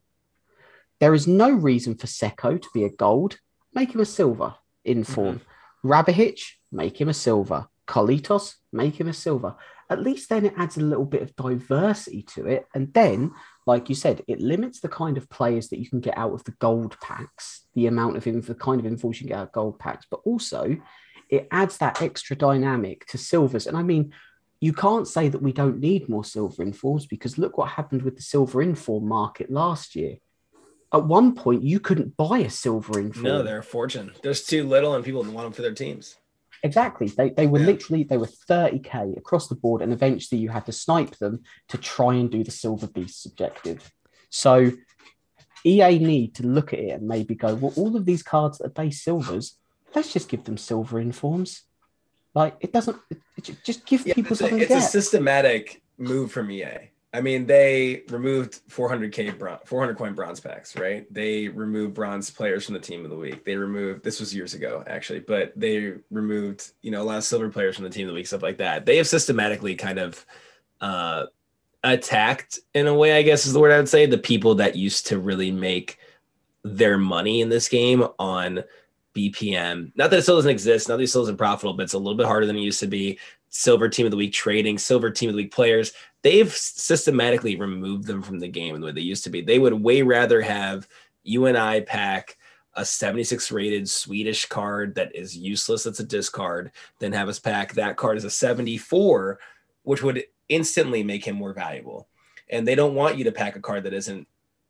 There is no reason for Seko to be a gold. Make him a silver in mm-hmm. form. mm make him a silver. Carlitos, make him a silver. At least then it adds a little bit of diversity to it. And then, like you said, it limits the kind of players that you can get out of the gold packs, the amount of inf- the kind of info you can get out of gold packs, but also it adds that extra dynamic to silvers. And I mean, you can't say that we don't need more silver informs because look what happened with the silver inform market last year. At one point, you couldn't buy a silver inform. No, they're a fortune. There's too little, and people want them for their teams. Exactly. They, they were yeah. literally they were 30k across the board, and eventually you had to snipe them to try and do the silver beast objective. So EA need to look at it and maybe go, well, all of these cards that are base silvers, let's just give them silver informs. Like it doesn't it, it just give yeah, people it's something. A, it's a systematic move from EA. I mean, they removed 400k bron- 400 coin bronze packs, right? They removed bronze players from the team of the week. They removed this was years ago actually, but they removed you know a lot of silver players from the team of the week, stuff like that. They have systematically kind of uh, attacked in a way, I guess is the word I would say, the people that used to really make their money in this game on BPM. Not that it still doesn't exist, not that it still isn't profitable, but it's a little bit harder than it used to be. Silver team of the week trading, silver team of the week players. They've systematically removed them from the game the way they used to be. They would way rather have you and I pack a 76 rated Swedish card that is useless, that's a discard, than have us pack that card as a 74, which would instantly make him more valuable. And they don't want you to pack a card that isn't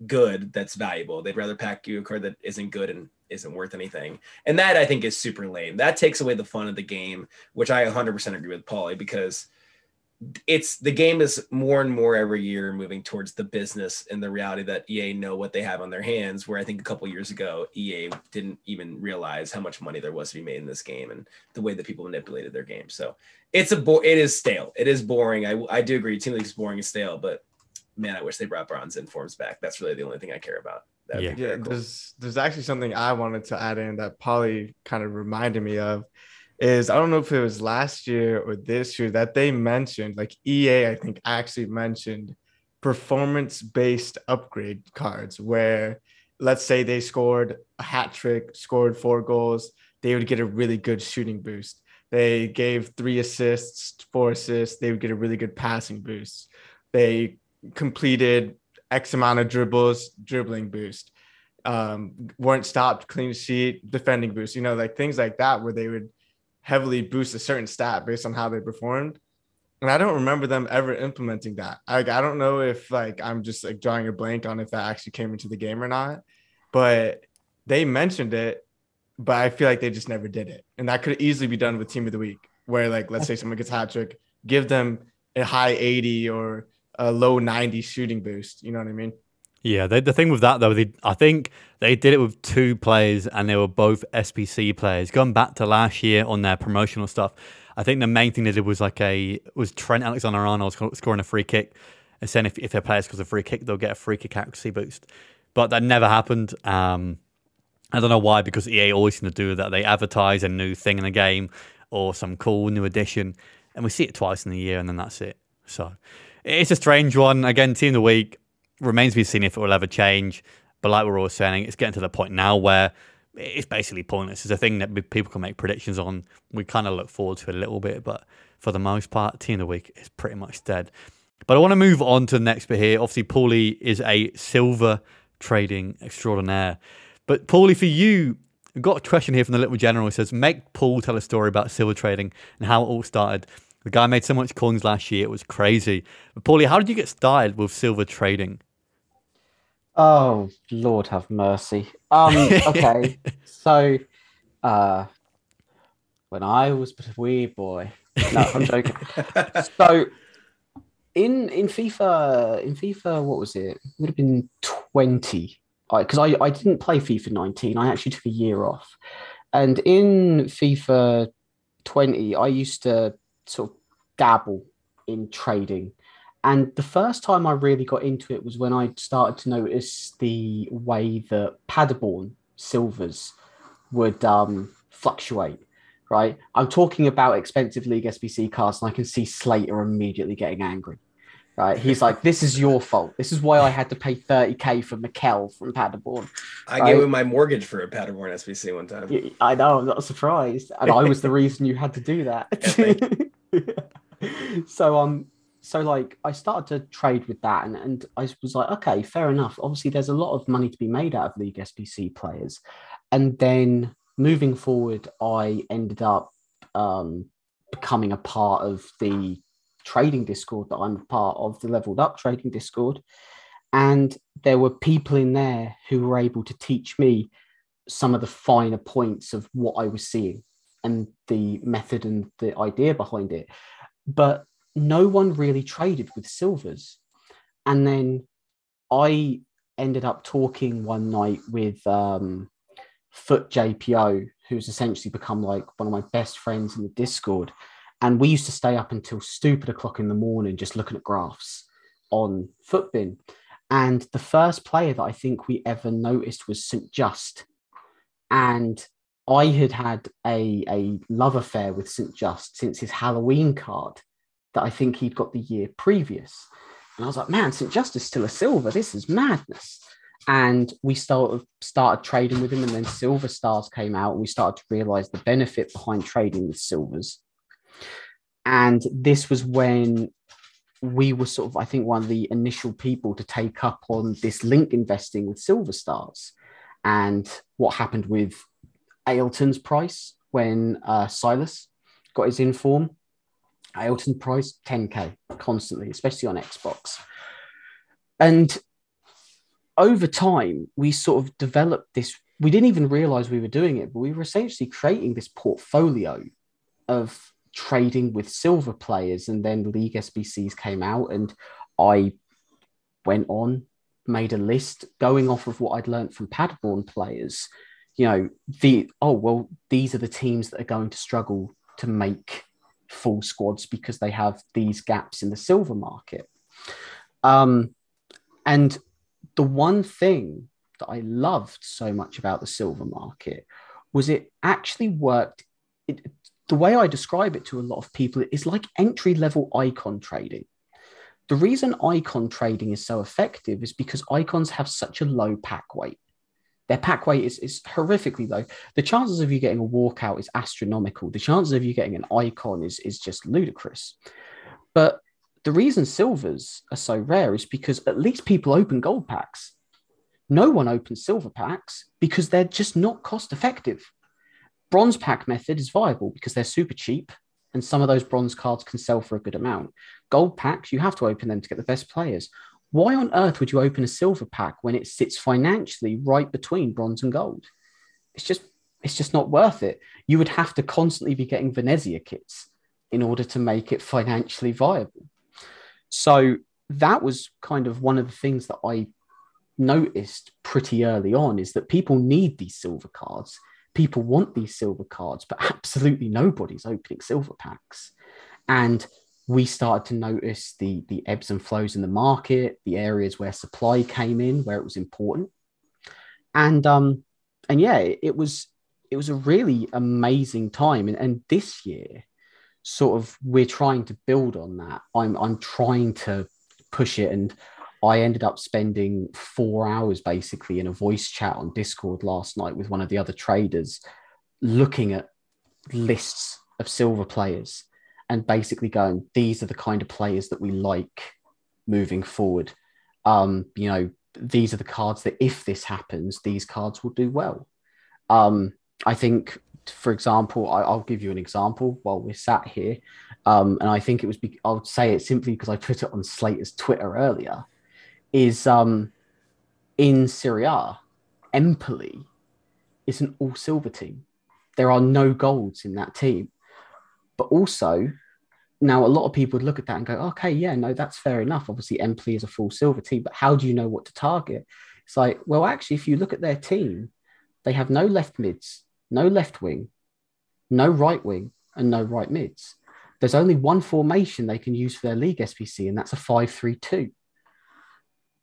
good that's valuable. They'd rather pack you a card that isn't good and isn't worth anything. And that I think is super lame. That takes away the fun of the game, which I 100% agree with Paulie because it's the game is more and more every year moving towards the business and the reality that EA know what they have on their hands. Where I think a couple years ago, EA didn't even realize how much money there was to be made in this game and the way that people manipulated their game. So it's a bo- it is stale. It is boring. I I do agree. Team League is boring and stale, but man, I wish they brought bronze and forms back. That's really the only thing I care about. That'd Yeah. Yeah, cool. there's there's actually something I wanted to add in that Paulie kind of reminded me of is I don't know if it was last year or this year that they mentioned like EA I think actually mentioned performance based upgrade cards where let's say they scored a hat trick, scored four goals, they would get a really good shooting boost. They gave three assists, four assists, they would get a really good passing boost. They completed X amount of dribbles, dribbling boost. Um, weren't stopped, clean sheet, defending boost, you know, like things like that, where they would heavily boost a certain stat based on how they performed. And I don't remember them ever implementing that. Like, I don't know if like I'm just like drawing a blank on if that actually came into the game or not, but they mentioned it, but I feel like they just never did it. And that could easily be done with team of the week, where like let's say someone gets hat trick, give them a high 80 or a low 90 shooting boost. You know what I mean? Yeah, they, the thing with that though, they, I think they did it with two players, and they were both SBC players. Going back to last year on their promotional stuff, I think the main thing they did was like a was Trent Alexander-Arnold scoring a free kick, and saying if if their player scores a free kick, they'll get a free kick accuracy boost. But that never happened. Um, I don't know why, because EA always seem to do that. They advertise a new thing in the game or some cool new addition, and we see it twice in the year, and then that's it. So it's a strange one. Again, team of the week remains to be seen if it will ever change. But like we're all saying, it's getting to the point now where it's basically pointless. It's a thing that people can make predictions on. We kind of look forward to it a little bit, but for the most part, team of the week is pretty much dead. But I want to move on to the next bit here. Obviously, Paulie is a silver trading extraordinaire. But Paulie, for you, I've got a question here from the little general. It says, make Paul tell a story about silver trading and how it all started. The guy made so much coins last year, it was crazy. But Paulie, how did you get started with silver trading? Oh Lord, have mercy. Um, okay, so uh, when I was but a wee boy, no, I'm joking. so in in FIFA in FIFA, what was it? It would have been twenty. Because I, I didn't play FIFA 19. I actually took a year off. And in FIFA 20, I used to sort of dabble in trading. And the first time I really got into it was when I started to notice the way that Paderborn silvers would um, fluctuate. Right, I'm talking about expensive league SBC cards, and I can see Slater immediately getting angry. Right, he's like, "This is your fault. This is why I had to pay 30k for Mikel from Paderborn." I Right. gave him my mortgage for a Paderborn SBC one time. I know, I'm not surprised, and I was the reason you had to do that. so um, so like I started to trade with that, and and I was like, okay, fair enough. Obviously, there's a lot of money to be made out of League SBC players, and then moving forward, I ended up um becoming a part of the trading Discord that I'm a part of, the Leveled Up Trading Discord, and there were people in there who were able to teach me some of the finer points of what I was seeing and the method and the idea behind it. But no one really traded with silvers. And then I ended up talking one night with um, Foot JPO, who's essentially become like one of my best friends in the Discord. And we used to stay up until stupid o'clock in the morning just looking at graphs on Futbin. And the first player that I think we ever noticed was St. Juste. And I had had a, a love affair with St. Juste since his Halloween card that I think he'd got the year previous. And I was like, man, St. Juste is still a silver. This is madness. And we started started trading with him, and then Silver Stars came out, and we started to realize the benefit behind trading with silvers. And this was when we were sort of, I think, one of the initial people to take up on this link investing with Silver Stars. And what happened with Ailton's price when uh, Silas got his inform. Ailton price 10k constantly, especially on Xbox. And over time, we sort of developed this. We didn't even realize we were doing it, but we were essentially creating this portfolio of trading with silver players, and then League SBCs came out, and I went on, made a list going off of what I'd learned from Paderborn players. You know, the oh well, these are the teams that are going to struggle to make full squads because they have these gaps in the silver market. Um, and the one thing that I loved so much about the silver market was it actually worked. It, the way I describe it to a lot of people is like entry level icon trading. The reason icon trading is so effective is because icons have such a low pack weight. Their pack weight is, is horrifically low. The chances of you getting a walkout is astronomical. The chances of you getting an icon is, is just ludicrous. But the reason silvers are so rare is because at least people open gold packs. No one opens silver packs because they're just not cost effective. Bronze pack method is viable because they're super cheap and some of those bronze cards can sell for a good amount. Gold packs, you have to open them to get the best players. Why on earth would you open a silver pack when it sits financially right between bronze and gold? It's just it's just not worth it. You would have to constantly be getting Venezia kits in order to make it financially viable. So that was kind of one of the things that I noticed pretty early on is that people need these silver cards. People want these silver cards, but absolutely nobody's opening silver packs. And we started to notice the the ebbs and flows in the market, the areas where supply came in, where it was important, and um, and yeah, it, was it was a really amazing time. And, and this year, sort of, we're trying to build on that. I'm I'm trying to push it, and I ended up spending four hours basically in a voice chat on Discord last night with one of the other traders, looking at lists of silver players and basically going, these are the kind of players that we like moving forward. Um, you know, these are the cards that if this happens, these cards will do well. Um, I think, for example, I, will give you an example while we're sat here. Um, and I think it was, be- I'll say it simply because I put it on Slater's Twitter earlier, is um, in Serie A, Empoli is an all silver team. There are no golds in that team. But also, now a lot of people would look at that and go, okay, yeah, no, that's fair enough. Obviously, Empoli is a full silver team, but how do you know what to target? It's like, well, actually, if you look at their team, they have no left mids, no left wing, no right wing, and no right mids. There's only one formation they can use for their league SBC, and that's a 5 3 2.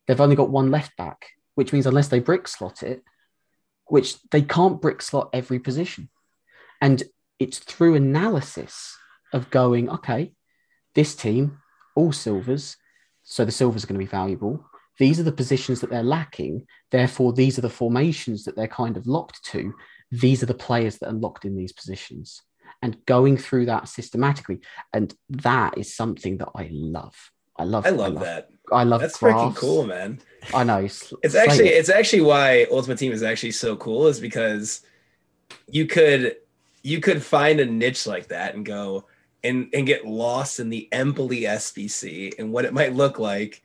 They've only got one left back, which means unless they brick slot it, which they can't brick slot every position. And it's through analysis of going, okay, this team, all silvers, so the silvers are going to be valuable. These are the positions that they're lacking. Therefore, these are the formations that they're kind of locked to. These are the players that are locked in these positions. And going through that systematically. And that is something that I love. I love. I love, I love that. I love. That's graphs. freaking cool, man. I know. It's, it's actually it's actually why Ultimate Team is actually so cool is because you could you could find a niche like that and go and and get lost in the Empoli SBC and what it might look like.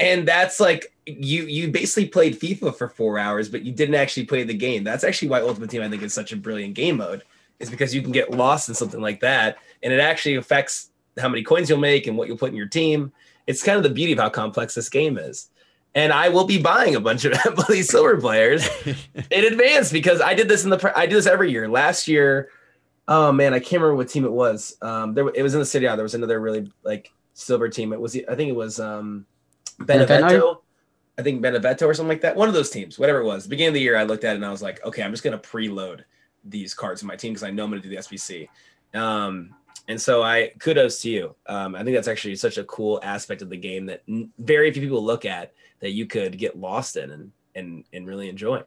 And that's like you you basically played FIFA for four hours, but you didn't actually play the game. That's actually why Ultimate Team I think is such a brilliant game mode, is because you can get lost in something like that, and it actually affects how many coins you'll make and what you'll put in your team. It's kind of the beauty of how complex this game is. And I will be buying a bunch of Empoli silver players in advance because I did this in the I do this every year. Last year, oh man, I can't remember what team it was. Um, there it was in the city. There was another really like silver team. It was I think it was um, Benevento. I think Benevento or something like that. One of those teams, whatever it was. The beginning of the year, I looked at it and I was like, okay, I'm just gonna preload these cards in my team because I know I'm gonna do the SBC. Um, and so I kudos to you. Um, I think that's actually such a cool aspect of the game that very few people look at that you could get lost in and and and really enjoy.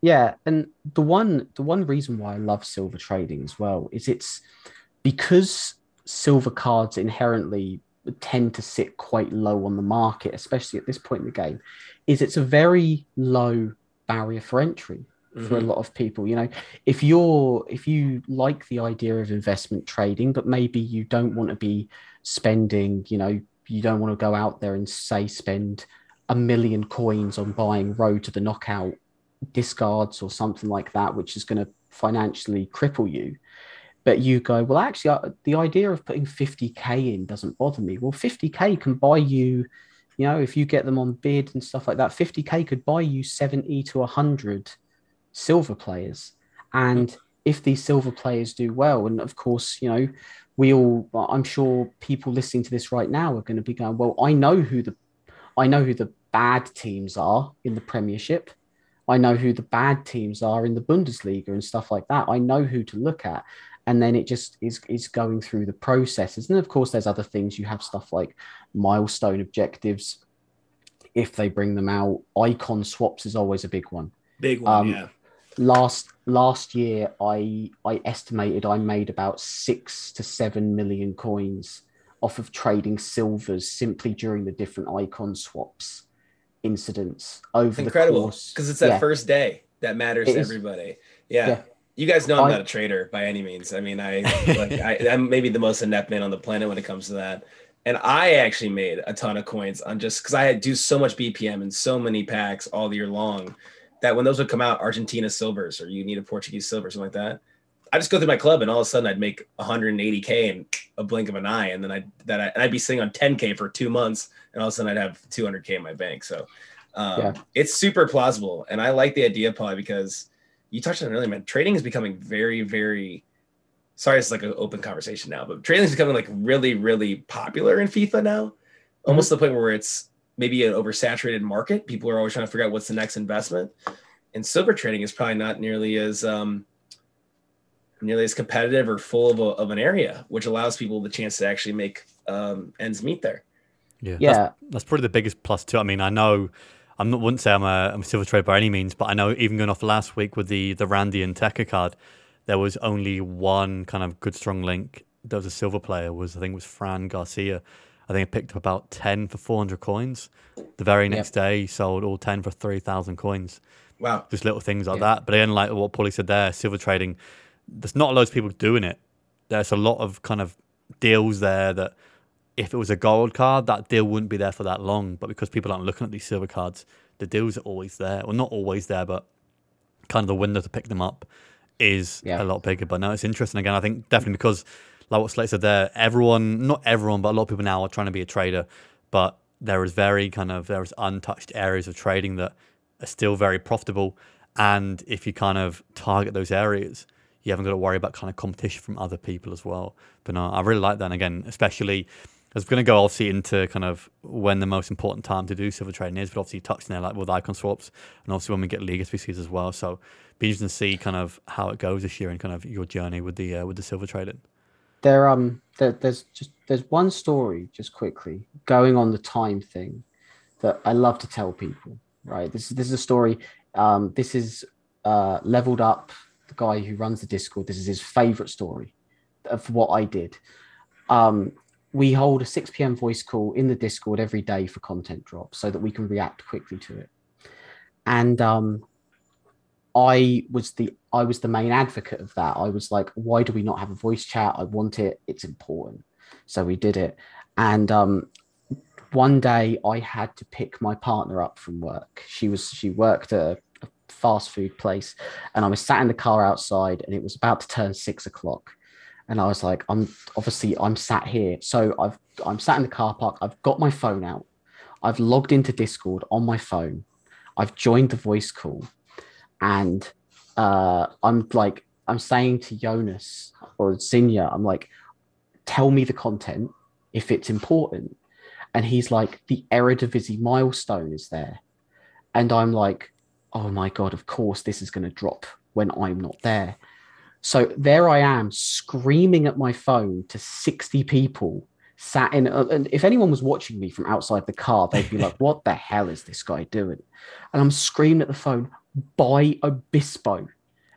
Yeah, and the one the one reason why I love silver trading as well is it's because silver cards inherently tend to sit quite low on the market, especially at this point in the game, is it's a very low barrier for entry mm-hmm. for a mm-hmm. lot of people. You know, if you're if you like the idea of investment trading, but maybe you don't want to be spending, you know, you don't want to go out there and say spend a million coins on buying road to the knockout discards or something like that, which is going to financially cripple you, but you go, well, actually, uh, the idea of putting 50k in doesn't bother me. Well, 50k can buy you, you know, if you get them on bid and stuff like that, 50k could buy you 70 to 100 silver players. And if these silver players do well, and of course, you know, we all, I'm sure people listening to this right now are going to be going, well, I know who the, I know who the bad teams are in the Premiership. I know who the bad teams are in the Bundesliga and stuff like that. I know who to look at. And then it just is, is going through the processes. And of course, there's other things. You have stuff like milestone objectives. If they bring them out, icon swaps is always a big one. Big one, Um, yeah. last last year i i estimated i made about six to seven million coins off of trading silvers simply during the different icon swaps incidents over the Incredible. course Because it's that Yeah. first day that matters It to is. everybody. Yeah. Yeah. You guys know I'm I- not a trader by any means. I mean, I like I, I'm maybe the most inept man on the planet when it comes to that. And I actually made a ton of coins on just because I had do so much BPM and so many packs all year long that when those would come out, Argentina silvers or you need a Portuguese silver, something like that. I just go through my club and all of a sudden I'd make 180k in a blink of an eye, and then I that I, and I'd be sitting on 10k for two months, and all of a sudden I'd have 200k in my bank. So um, Yeah. it's super plausible, and I like the idea, Paul, because you touched on it earlier, man. Trading is becoming very, very. Sorry, it's like an open conversation now, but trading is becoming like really, really popular in FIFA now, almost to the point where it's maybe an oversaturated market. People are always trying to figure out what's the next investment, and silver trading is probably not nearly as um, nearly as competitive or full of, a, of an area, which allows people the chance to actually make um, ends meet there. Yeah, yeah That's, that's probably the biggest plus too. I mean, I know I'm not wouldn't say I'm a, I'm a silver trader by any means, but I know even going off last week with the the Randy Nteka card, there was only one kind of good strong link. There was a silver player. Was I think it was Fran Garcia. I think I picked up about ten for 400 coins. The very next day, sold all ten for 3,000 coins. Wow. Just little things like Yeah. that. But again, like what Paulie said there, silver trading. There's not loads of people doing it. There's a lot of kind of deals there that if it was a gold card, that deal wouldn't be there for that long. But because people aren't looking at these silver cards, the deals are always there. Well, not always there, but kind of the window to pick them up is Yeah. a lot bigger. But no, it's interesting. Again, I think definitely because, like what Slate said there, everyone, not everyone, but a lot of people now are trying to be a trader. But there is very kind of, there is untouched areas of trading that are still very profitable. And if you kind of target those areas, you haven't got to worry about kind of competition from other people as well. But no, I really like that. And again, especially as we're going to go obviously into kind of when the most important time to do silver trading is, but obviously touched on there like with icon swaps and obviously when we get league SBCs as well. So be interesting to see kind of how it goes this year and kind of your journey with the uh, with the silver trading. there um there, there's just there's one story just quickly going on the time thing that I love to tell people. Right, this is this is a story. Um, this is uh, leveled up. The guy who runs the Discord. This is his favorite story of what I did. Um, we hold a 6 p.m. voice call in the Discord every day for content drops so that we can react quickly to it. And um, I was the I was the main advocate of that. I was like, why do we not have a voice chat? I want it. It's important. So we did it. And um, one day I had to pick my partner up from work. She was she worked at a, a fast food place, and I was sat in the car outside, and it was about to turn six o'clock. And I was like, I'm obviously I'm sat here. So I've I'm sat in the car park. I've got my phone out. I've logged into Discord on my phone. I've joined the voice call, and uh, I'm like, I'm saying to Jonas or Zinja, I'm like, tell me the content if it's important. And he's like, the Eredivisie milestone is there. And I'm like, oh my God, of course this is going to drop when I'm not there. So there I am screaming at my phone to 60 people sat in. uh, And if anyone was watching me from outside the car, they'd be like, what the hell is this guy doing? And I'm screaming at the phone, buy Obispo.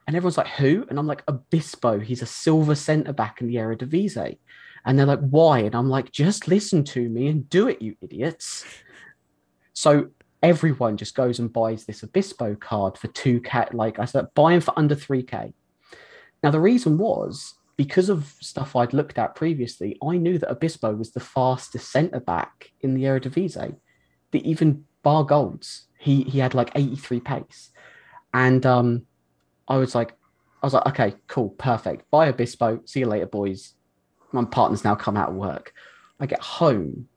And everyone's like, who? And I'm like, Obispo. He's a silver centre back in the Eredivisie. And they're like, why? And I'm like, just listen to me and do it, you idiots. So everyone just goes and buys this Obispo card for 2K. Like I said, buying for under 3K. Now, the reason was because of stuff I'd looked at previously, I knew that Obispo was the fastest centre back in the Eredivisie. That even bar golds, he he had like 83 pace. And um, I was like, I was like, okay, cool, perfect. Buy Obispo. See you later, boys. My partner's now come out of work. I get home.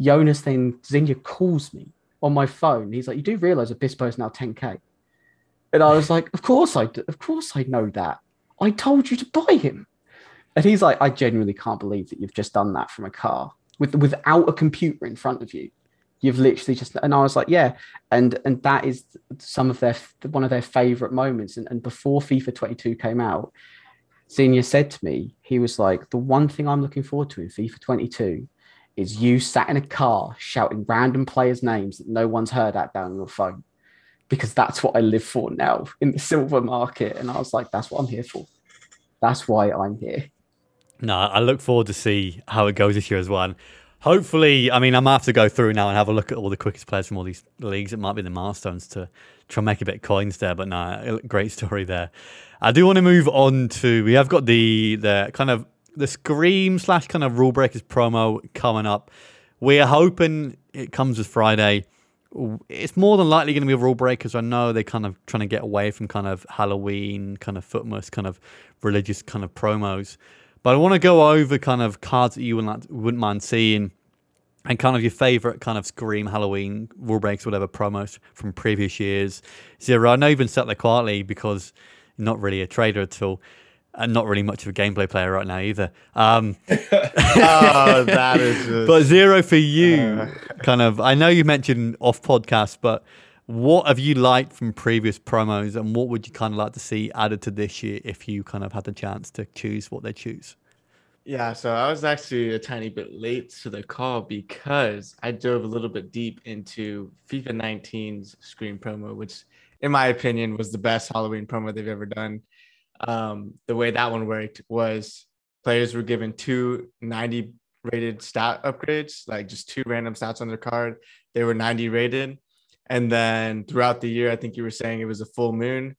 Jonas then Zinja calls me on my phone. He's like, you do realize Obispo is now 10k, and I was like, of course I, do. of course I know that. I told you to buy him, and he's like, I genuinely can't believe that you've just done that from a car with without a computer in front of you. You've literally just, and I was like, yeah, and and that is some of their one of their favorite moments. And, and before FIFA 22 came out, Senior said to me, he was like, the one thing I'm looking forward to in FIFA 22 is you sat in a car shouting random players' names that no one's heard at down your phone. Because that's what I live for now in the silver market. And I was like, that's what I'm here for. That's why I'm here. No, I look forward to see how it goes this year as well. And hopefully, I mean, I'm have to go through now and have a look at all the quickest players from all these leagues. It might be the milestones to try and make a bit of coins there, but no, great story there. I do want to move on to we have got the the kind of the Scream slash kind of rule breakers promo coming up. We're hoping it comes with Friday. It's more than likely going to be a rule breakers. I know they're kind of trying to get away from kind of Halloween, kind of Futmas, kind of religious kind of promos. But I want to go over kind of cards that you wouldn't, wouldn't mind seeing and kind of your favorite kind of Scream Halloween rule breaks, whatever promos from previous years. Zero, I know you've been sat there quietly because you're not really a trader at all. And not really much of a gameplay player right now either. Um, oh, that is. Just, but zero for you, uh, kind of. I know you mentioned off podcast, but what have you liked from previous promos, and what would you kind of like to see added to this year if you kind of had the chance to choose what they choose? Yeah, so I was actually a tiny bit late to the call because I dove a little bit deep into FIFA 19's Scream promo, which, in my opinion, was the best Halloween promo they've ever done. Um, the way that one worked was players were given two 90 rated stat upgrades, like just two random stats on their card. They were 90 rated. And then throughout the year, I think you were saying it was a full moon,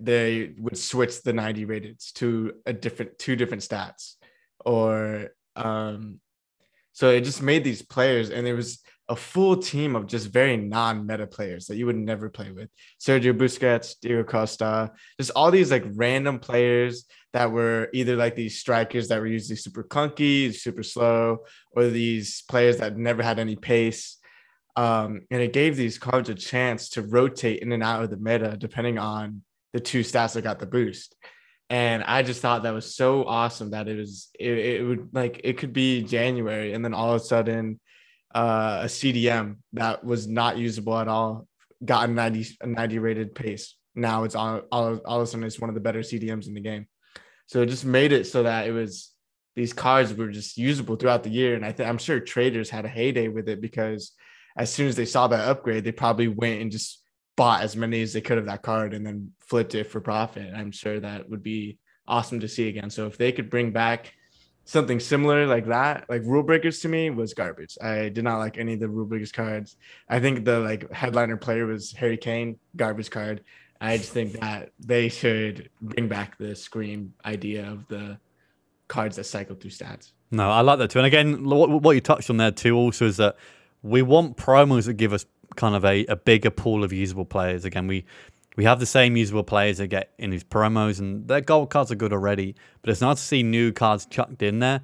they would switch the 90 rateds to a different two different stats or um so it just made these players and it was a full team of just very non-meta players that you would never play with. Sergio Busquets, Diego Costa, just all these like random players that were either like these strikers that were usually super clunky, super slow, or these players that never had any pace. Um, and it gave these cards a chance to rotate in and out of the meta depending on the two stats that got the boost and I just thought that was so awesome that it was it, it would like it could be January and then all of a sudden uh, a CDM that was not usable at all got a 90 a 90 rated pace. Now it's all, all, all of a sudden it's one of the better CDMs in the game. So it just made it so that it was these cards were just usable throughout the year. And I think I'm sure traders had a heyday with it because as soon as they saw that upgrade, they probably went and just bought as many as they could of that card and then flipped it for profit. I'm sure that would be awesome to see again. So if they could bring back something similar like that, like rule breakers to me was garbage. I did not like any of the rule breakers cards. I think the like headliner player was Harry Kane, garbage card. I just think that they should bring back the scream idea of the cards that cycle through stats. No, I like that too. And again, what you touched on there too also is that we want promos that give us kind of a, a bigger pool of usable players. Again, we we have the same usable players that get in these promos, and their gold cards are good already. But it's nice to see new cards chucked in there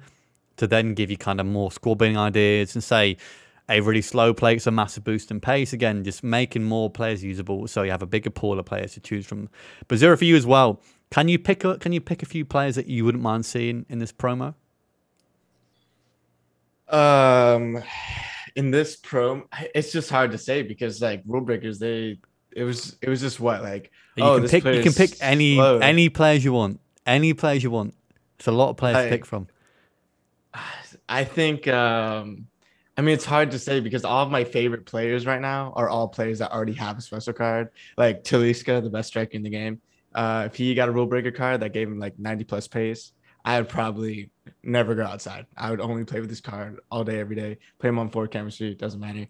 to then give you kind of more squabbling ideas and say a really slow play gets a massive boost in pace. Again, just making more players usable, so you have a bigger pool of players to choose from. But zero for you as well. Can you pick a Can you pick a few players that you wouldn't mind seeing in this promo? Um in this promo, it's just hard to say because like rule breakers, they it was it was just what like you oh, can pick you can pick any slow. any players you want, any players you want. It's a lot of players I, to pick from. I think um I mean it's hard to say because all of my favorite players right now are all players that already have a special card. Like Talisca, the best striker in the game. Uh, if he got a rule breaker card that gave him like 90 plus pace, I would probably never go outside. I would only play with this card all day, every day. Play him on four chemistry, doesn't matter.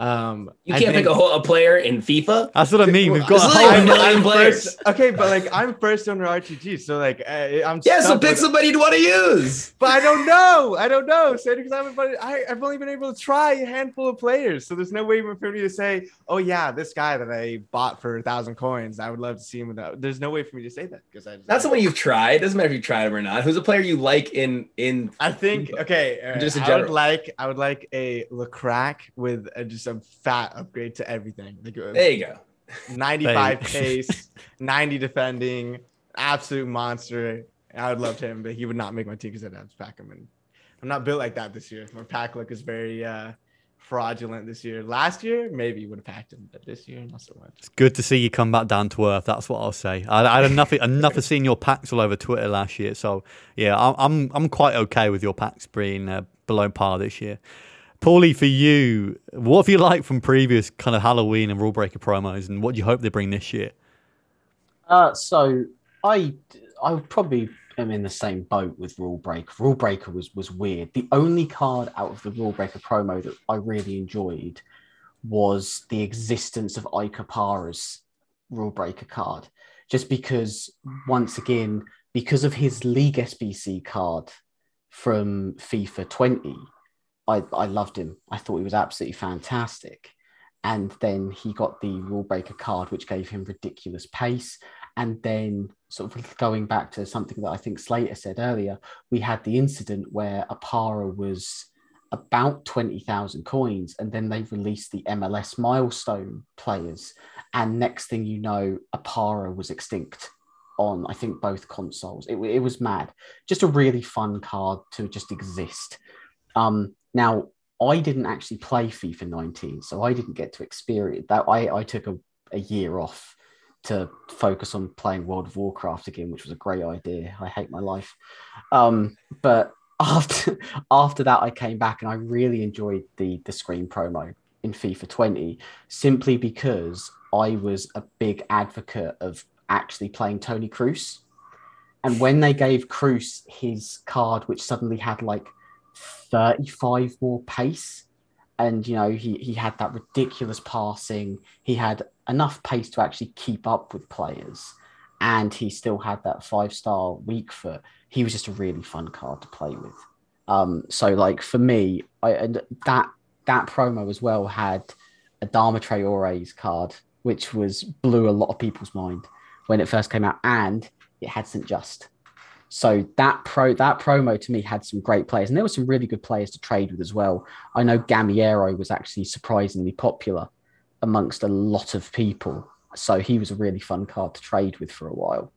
Um, You can't think- pick a, whole, a player in FIFA. That's what I mean. We've got This a is whole like a I'm, million players. first, okay, but like I'm first owner RTG, so like I, I'm Yeah, so pick somebody you'd want to use. But I don't know. I don't know. So because I haven't, I, I've only been able to try a handful of players, so there's no way for me to say, oh yeah, this guy that I bought for a thousand coins, I would love to see him. Without, there's no way for me to say that because I. That's the one you've tried. Doesn't matter if you tried him or not. Who's a player you like in in? I think okay. all right, Just in I would general. like I would like a Lecrac with a, just a fat upgrade to everything. Like uh, There you go. 95 pace, 90 defending, absolute monster. I would love him, but he would not make my team because I'd have to pack him. And I'm not built like that this year. My pack look is very uh, fraudulent this year. Last year, maybe would have packed him, but this year, not so much. It's good to see you come back down to earth. That's what I'll say. I, I had enough enough of seeing your packs all over Twitter last year. So yeah, I'm I'm, I'm quite okay with your packs being uh, below par this year. Paulie, for you, what have you liked from previous kind of Halloween and rule breaker promos, and what do you hope they bring this year? Uh, so I I probably am in the same boat with Rule Breaker. Rule Breaker was was weird. The only card out of the Rule Breaker promo that I really enjoyed was the existence of Ikapara's Rule Breaker card, just because once again because of his League SBC card from FIFA 20, I I loved him. I thought he was absolutely fantastic. And then he got the rule breaker card, which gave him ridiculous pace. And then, sort of going back to something that I think Slater said earlier, we had the incident where Apara was about 20,000 coins, and then they released the MLS milestone players. And next thing you know, Apara was extinct on, I think, both consoles. It, it was mad. Just a really fun card to just exist. Um, now, I didn't actually play FIFA 19, so I didn't get to experience that. I, I took a, a year off to focus on playing World of Warcraft again, which was a great idea. I hate my life. Um, but after after that, I came back and I really enjoyed the the Scream promo in FIFA 20 simply because I was a big advocate of actually playing Toni Kroos. And when they gave Kroos his card, which suddenly had like 35 more pace, and you know, he, he had that ridiculous passing, he had enough pace to actually keep up with players, and he still had that five star weak foot. He was just a really fun card to play with. Um, so like for me, I and that that promo as well had Adama Traore's card, which was blew a lot of people's mind when it first came out, and it had St. Juste. So that pro that promo to me had some great players, and there were some really good players to trade with as well. I know Gameiro was actually surprisingly popular amongst a lot of people, so he was a really fun card to trade with for a while.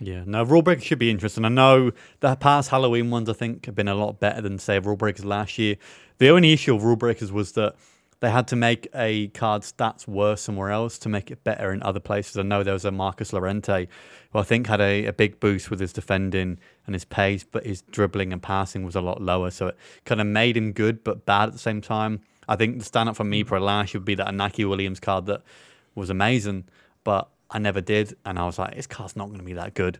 Yeah, no, rule breakers should be interesting. I know the past Halloween ones, I think, have been a lot better than say rule breakers last year. The only issue of rule breakers was that they had to make a card stats worse somewhere else to make it better in other places. I know there was a Marcos Llorente who I think had a, a big boost with his defending and his pace, but his dribbling and passing was a lot lower. So it kind of made him good but bad at the same time. I think the stand up for me mm. for last would be that Iñaki Williams card that was amazing, but I never did. And I was like, this card's not going to be that good.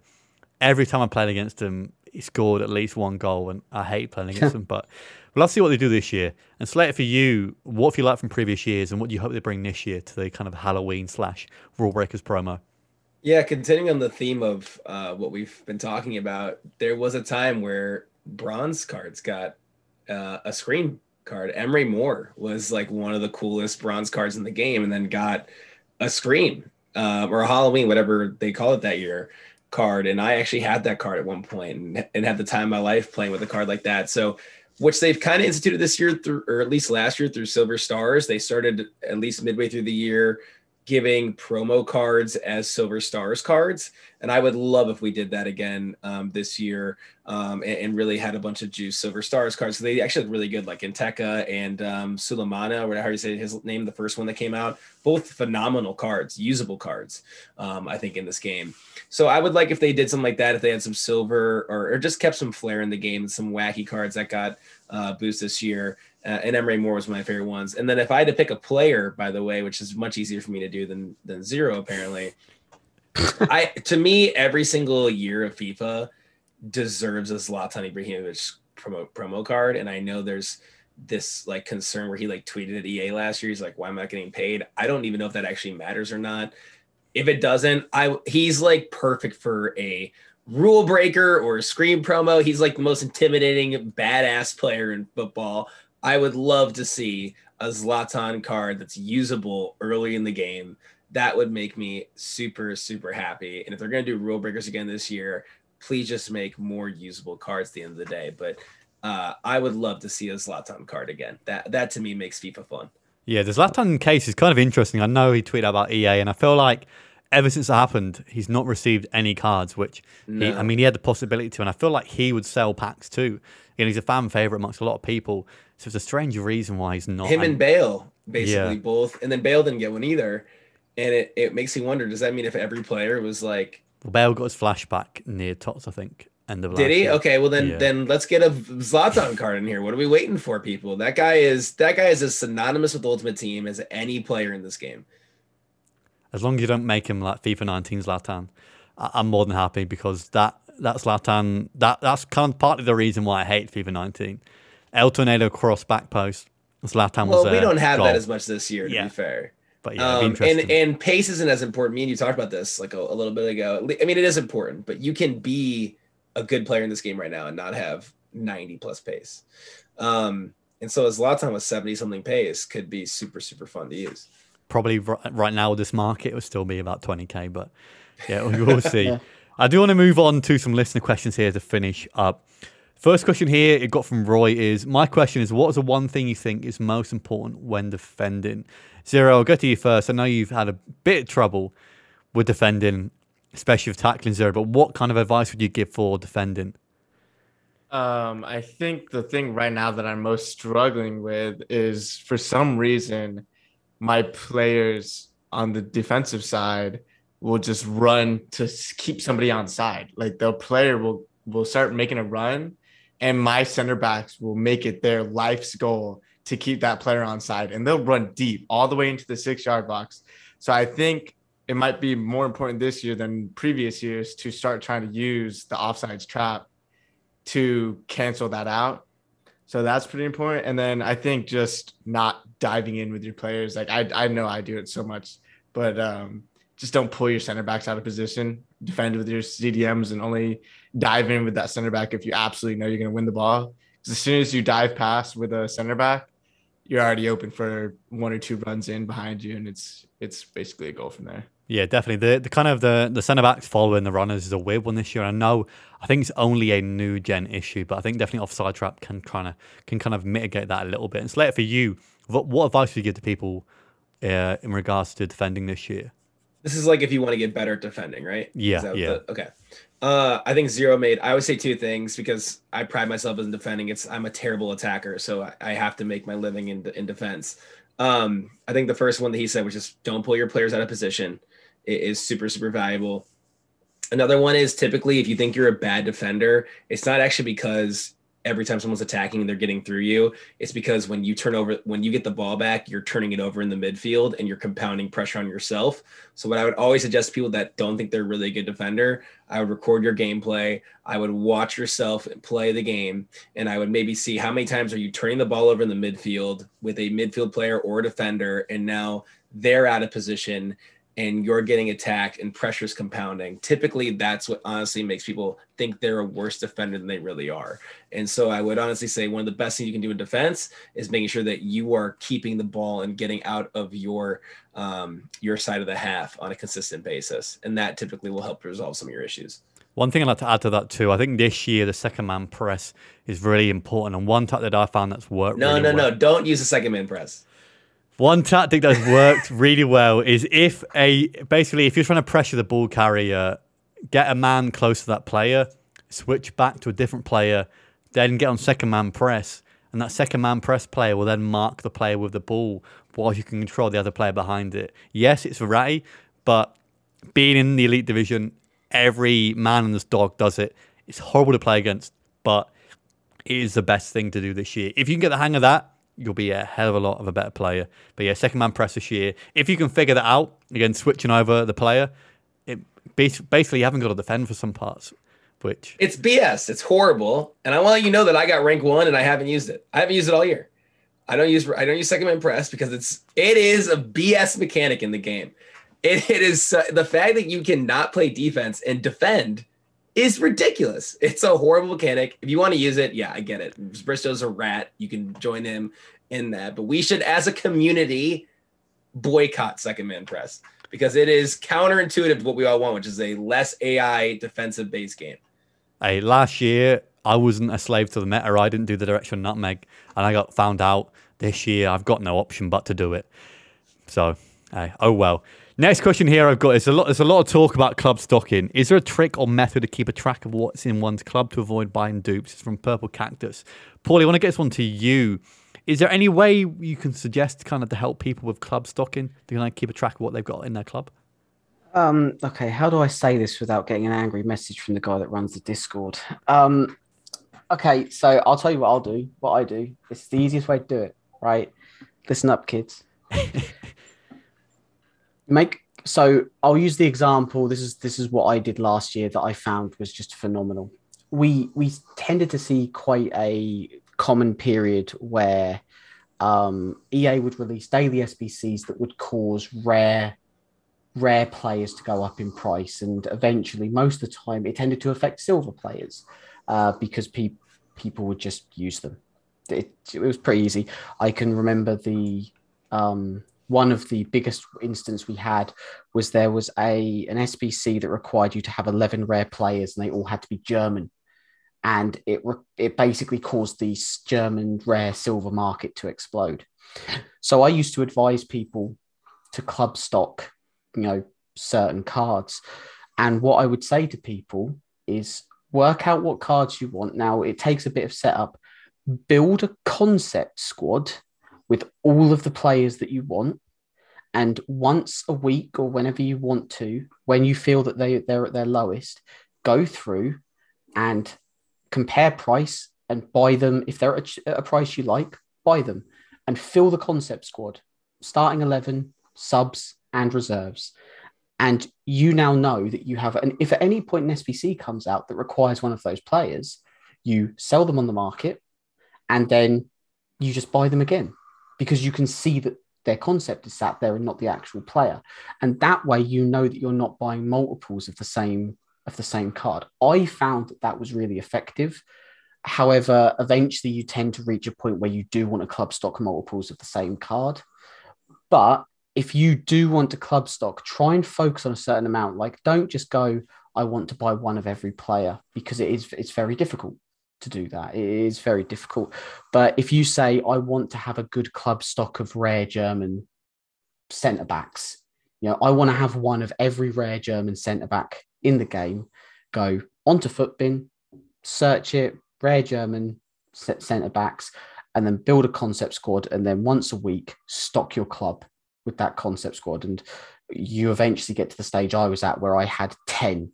Every time I played against him, he scored at least one goal, and I hate playing against him. But well, let's see what they do this year. And Slater, for you, what have you liked from previous years, and what do you hope they bring this year to the kind of Halloween slash Rule Breakers promo? Yeah, continuing on the theme of uh, what we've been talking about, there was a time where bronze cards got uh, a Scream card. Emre Mor was like one of the coolest bronze cards in the game, and then got a Scream uh, or a Halloween, whatever they call it that year, card. And I actually had that card at one point and, and had the time of my life playing with a card like that. So, which they've kind of instituted this year through, or at least last year through Silver Stars. They started at least midway through the year giving promo cards as Silver Stars cards. And I would love if we did that again um, this year um, and, and really had a bunch of juice Silver Stars cards. So they actually look really good, like Nteka and um, Sulemana, or whatever you say his name, the first one that came out. Both phenomenal cards, usable cards, um, I think, in this game. So I would like if they did something like that, if they had some silver or, or just kept some flair in the game, some wacky cards that got uh, boost this year. Uh, and Emre Mor was my favorite ones. And then if I had to pick a player, by the way, which is much easier for me to do than than zero, apparently. I to me, every single year of FIFA deserves a Zlatan Ibrahimovic promo promo card, and I know there's this like concern where he like tweeted at EA last year. He's like, why am I not getting paid? I don't even know if that actually matters or not. If it doesn't, I he's like perfect for a rule breaker or a Scream promo. He's like the most intimidating, badass player in football. I would love to see a Zlatan card that's usable early in the game. That would make me super, super happy. And if they're going to do rule breakers again this year, please just make more usable cards at the end of the day. But uh, I would love to see a Zlatan card again. That that to me makes FIFA fun. Yeah, the Zlatan case is kind of interesting. I know he tweeted about EA, and I feel like ever since it happened, he's not received any cards. Which No. he, I mean, he had the possibility to, and I feel like he would sell packs too. And he's a fan favorite amongst a lot of people. So it's a strange reason why he's not. Him and Bale, basically Yeah. both, and then Bale didn't get one either. And it, it makes me wonder: Does that mean if every player was like well, Bale got his flashback near Tots, I think. End of Did last he? year. Okay, well then Yeah. then let's get a Zlatan card in here. What are we waiting for, people? That guy is that guy is as synonymous with Ultimate Team as any player in this game. As long as you don't make him like FIFA 19 Zlatan, I- I'm more than happy because that that Zlatan that that's kind of partly the reason why I hate FIFA 19. El Tornado cross back post. Zlatan Well, was. Well, we a don't have goal. that as much this year, to Yeah. be fair. But yeah, Um, and and pace isn't as important. Me and you talked about this like a, a little bit ago. I mean, it is important, but you can be a good player in this game right now and not have 90 plus pace. Um, and so as Zlatan with 70 something pace could be super super fun to use. Probably right now with this market, it would still be about 20k. But yeah, we will see. Yeah. I do want to move on to some listener questions here to finish up. First question here, it got from Roy is My question is, what is the one thing you think is most important when defending? Zero, I'll go to you first. I know you've had a bit of trouble with defending, especially with tackling zero, but what kind of advice would you give for defending? Um, I think the thing right now that I'm most struggling with is for some reason my players on the defensive side will just run to keep somebody on side. Like the player will will start making a run and my center backs will make it their life's goal to keep that player on side and they'll run deep all the way into the 6-yard box. So I think it might be more important this year than previous years to start trying to use the offsides trap to cancel that out. So that's pretty important. And then I think just not diving in with your players. Like I, I know I do it so much, but um, just don't pull your center backs out of position. Defend with your CDMs and only dive in with that center back if you absolutely know you're going to win the ball. Because as soon as you dive past with a center back, you're already open for one or two runs in behind you, and it's it's basically a goal from there. Yeah, definitely. The the kind of the the centre backs following the runners is a weird one this year. I know I think it's only a new gen issue, but I think definitely offside trap can kind of can kind of mitigate that a little bit. And Slater, for you, what, what advice would you give to people uh, in regards to defending this year? This is like if you want to get better at defending, right? Yeah, Is that what yeah. the- okay. Uh, I think zero made. I would say two things because I pride myself in defending. It's I'm a terrible attacker, so I, I have to make my living in in defense. Um, I think the first one that he said was just don't pull your players out of position. It is super super valuable. Another one is typically if you think you're a bad defender, it's not actually because every time someone's attacking and they're getting through you. It's because when you turn over when you get the ball back, you're turning it over in the midfield and you're compounding pressure on yourself. So what I would always suggest to people that don't think they're really a good defender, I would record your gameplay. I would watch yourself play the game, and I would maybe see how many times are you turning the ball over in the midfield with a midfield player or defender, and now they're out of position and you're getting attacked and pressure's compounding. Typically, that's what honestly makes people think they're a worse defender than they really are. And so I would honestly say one of the best things you can do in defense is making sure that you are keeping the ball and getting out of your um, your side of the half on a consistent basis, and that typically will help resolve some of your issues. One thing I'd like to add to that too, I think this year the second man press is really important, and one tactic that I found that's worked. No, really no, well. no! Don't use the second man press. One tactic that's worked really well is if a basically if you're trying to pressure the ball carrier, get a man close to that player, switch back to a different player, then get on second man press, and that second man press player will then mark the player with the ball while you can control the other player behind it. Yes, it's Verratti, but being in the elite division, every man in this dog does it. It's horrible to play against, but it is the best thing to do this year. If you can get the hang of that, you'll be a hell of a lot of a better player. But yeah, second man press this year. If you can figure that out, again, switching over the player, it basically you haven't got to defend for some parts, which It's BS. It's horrible, and I want to let you know that I got rank one and I haven't used it. I haven't used it all year. I don't use I don't use second man press because it's it is a BS mechanic in the game. It, it is uh, the fact that you cannot play defense and defend is ridiculous. It's a horrible mechanic. If you want to use it, yeah, I get it. Bristow's a rat. You can join him in that. But we should, as a community, boycott second man press because it is counterintuitive to what we all want, which is a less AI defensive based game. Hey, last year I wasn't a slave to the meta. I didn't do the direction nutmeg, and I got found out this year. I've got no option but to do it. So, hey, oh well. Next question here I've got is a lot. There's a lot of talk about club stocking. Is there a trick or method to keep a track of what's in one's club to avoid buying dupes? It's from Purple Cactus. Paulie, I want to get this one to you. Is there any way you can suggest kind of to help people with club stocking to kind of keep a track of what they've got in their club? Um, okay, how do I say this without getting an angry message from the guy that runs the Discord? Um, okay, so I'll tell you what I'll do. What I do. It's the easiest way to do it, right? Listen up, kids. make so I'll use the example. This is this is what I did last year that I found was just phenomenal. We we tended to see quite a common period where um, EA would release daily SBCs that would cause rare rare players to go up in price, and eventually, most of the time, it tended to affect silver players uh, because pe- people would just use them. It, it was pretty easy. I can remember the um, one of the biggest instances we had was there was a an SBC that required you to have 11 rare players and they all had to be German. And it, it basically caused the German rare silver market to explode. So I used to advise people to club stock, you know, certain cards. And what I would say to people is work out what cards you want. Now, it takes a bit of setup. Build a concept squad with all of the players that you want. And once a week or whenever you want to, when you feel that they, they're at their lowest, go through and compare price and buy them. If they're at a price you like, buy them and fill the concept squad, starting 11, subs, and reserves. And you now know that you have, and if at any point an SBC comes out that requires one of those players, you sell them on the market and then you just buy them again because you can see that their concept is sat there and not the actual player. And that way you know that you're not buying multiples of the same of the same card. I found that that was really effective. However, eventually you tend to reach a point where you do want to club stock multiples of the same card. But if you do want to club stock, try and focus on a certain amount. Like don't just go, I want to buy one of every player because it is it's very difficult to do that. It is very difficult. But if you say, I want to have a good club stock of rare German centre backs, you know, I want to have one of every rare German centre back in the game, go onto Futbin, search it, rare German centre backs, and then build a concept squad. And then once a week, stock your club with that concept squad. And you eventually get to the stage I was at where I had 10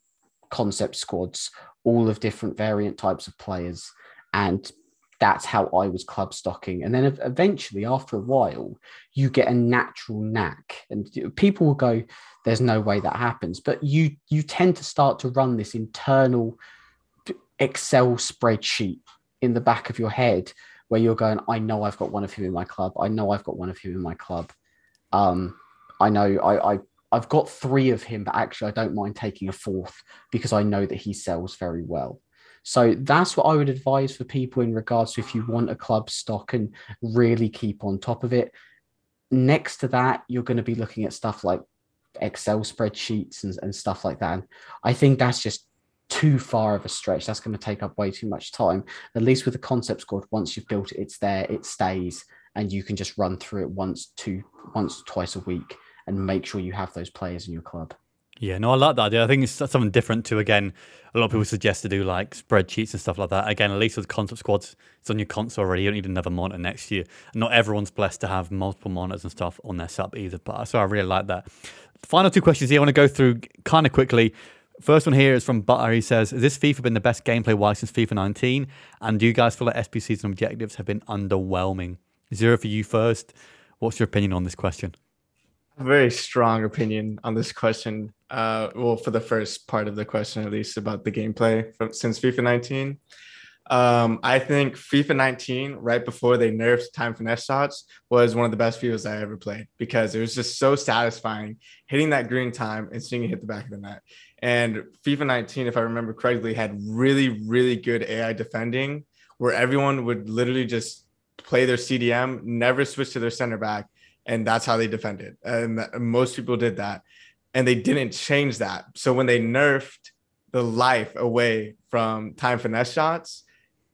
concept squads all of different variant types of players. And that's how I was club stocking. And then eventually, after a while, you get a natural knack. And people will go, there's no way that happens. But you you tend to start to run this internal Excel spreadsheet in the back of your head where you're going, I know I've got one of him in my club. I know I've got one of him in my club. Um, I know I, I I've got three of him, but actually I don't mind taking a fourth because I know that he sells very well. So that's what I would advise for people in regards to if you want a club stock and really keep on top of it. Next to that, you're going to be looking at stuff like Excel spreadsheets and, and stuff like that. And I think that's just too far of a stretch. That's going to take up way too much time. At least with the concept squad, once you've built it, it's there, it stays, and you can just run through it once, two, once, twice a week and make sure you have those players in your club. Yeah, no, I like that idea. I think it's something different to again. A lot of people suggest to do like spreadsheets and stuff like that. Again, at least with concept squads, it's on your console already. You don't need another monitor next year. Not everyone's blessed to have multiple monitors and stuff on their sub either. But so I really like that. Final two questions here. I want to go through kind of quickly. First one here is from Butter. He says, "Has this FIFA been the best gameplay wise since FIFA 19? And do you guys feel like SBCs and objectives have been underwhelming?" Zero for you first. What's your opinion on this question? Very strong opinion on this question. Uh, well, for the first part of the question, at least about the gameplay from since FIFA 19. Um, I think FIFA 19, right before they nerfed time finesse shots, was one of the best FIFAs I ever played because it was just so satisfying hitting that green time and seeing it hit the back of the net. And FIFA 19, if I remember correctly, had really, really good AI defending where everyone would literally just play their CDM, never switch to their center back, and that's how they defended. And most people did that, and they didn't change that. So when they nerfed the life away from time finesse shots,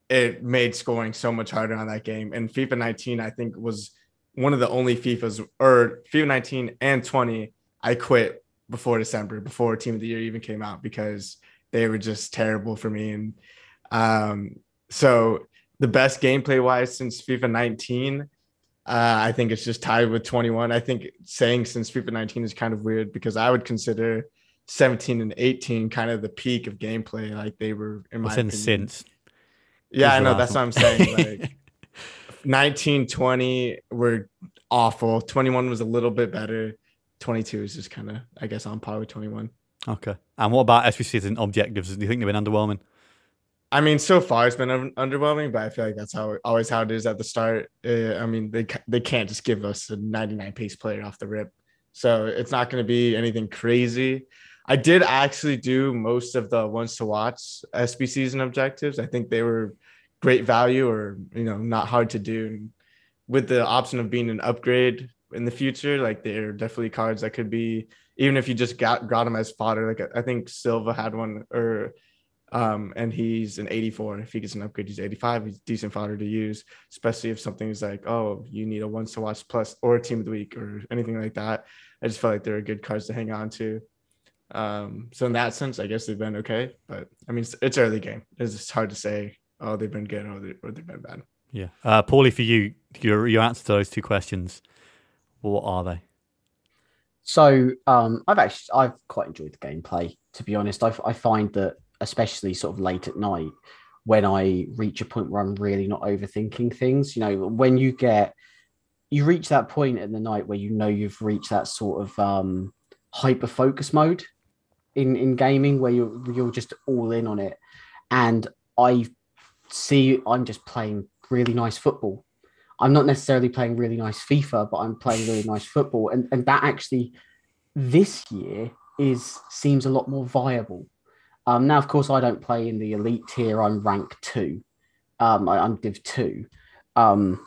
it made scoring so much harder on that game. And FIFA 19, I think, was one of the only FIFAs or FIFA 19 and 20 I quit before December, before Team of the Year even came out because they were just terrible for me. And um, so the best gameplay wise since FIFA 19, uh, I think it's just tied with 21. I think saying since FIFA 19 is kind of weird because I would consider 17 and 18 kind of the peak of gameplay. Like they were in my opinion. since. Yeah, I know. That's what I'm saying. Like 19, 20 were awful. 21 was a little bit better. 22 is just kind of, I guess, on par with 21. Okay. And what about SBCs and objectives? Do you think they've been underwhelming? I mean, so far it's been un- underwhelming, but I feel like that's how always how it is at the start. Uh, I mean, they they can't just give us a 99 pace player off the rip, so it's not going to be anything crazy. I did actually do most of the ones to watch SB season objectives. I think they were great value, or you know, not hard to do. And with the option of being an upgrade in the future, like they're definitely cards that could be even if you just got got them as fodder. Like I think Silva had one or um, and he's an 84. If he gets an upgrade, he's 85. He's decent fodder to use, especially if something's like, oh, you need a once to watch plus or a team of the week or anything like that. I just felt like they're good cards to hang on to. Um, so in that sense, I guess they've been okay. But I mean, it's, it's early game. It's just hard to say, oh, they've been good or, they, or they've been bad. Yeah. Uh, Paulie, for you, your, your answer to those two questions, what are they? So um, I've actually I've quite enjoyed the gameplay. To be honest, I, I find that especially sort of late at night when I reach a point where I'm really not overthinking things. You know, when you get you reach that point in the night where you know you've reached that sort of um, hyper focus mode in in gaming where you're you're just all in on it, and I see I'm just playing really nice football. I'm not necessarily playing really nice FIFA, but I'm playing really nice football, and and that actually this year is seems a lot more viable um, now, of course, I don't play in the elite tier. I'm rank two. Um, I, am Div two. Um,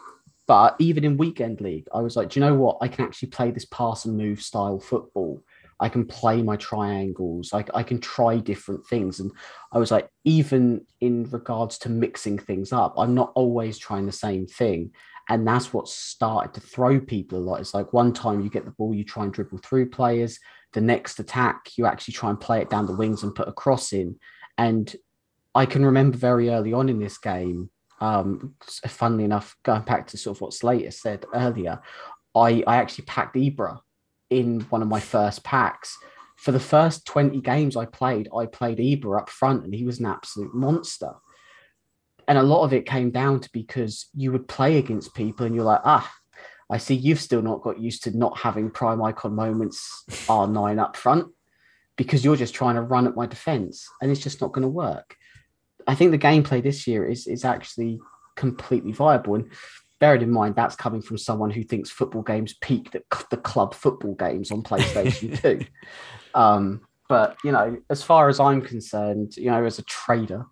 but even in weekend league, I was like, do you know what? I can actually play this pass and move style football. I can play my triangles. I, I can try different things. And I was like, even in regards to mixing things up, I'm not always trying the same thing. And that's what started to throw people a lot. It's like one time you get the ball, you try and dribble through players the next attack, you actually try and play it down the wings and put a cross in. And I can remember very early on in this game, um, funnily enough, going back to sort of what Slater said earlier, I, I actually packed Ibra in one of my first packs. For the first 20 games I played, I played Ibra up front and he was an absolute monster. And a lot of it came down to because you would play against people and you're like, ah, I see you've still not got used to not having prime icon moments R9 up front because you're just trying to run at my defense and it's just not going to work. I think the gameplay this year is is actually completely viable. And bearing in mind that's coming from someone who thinks football games peaked at the club football games on PlayStation 2. Um, but you know, as far as I'm concerned, you know, as a trader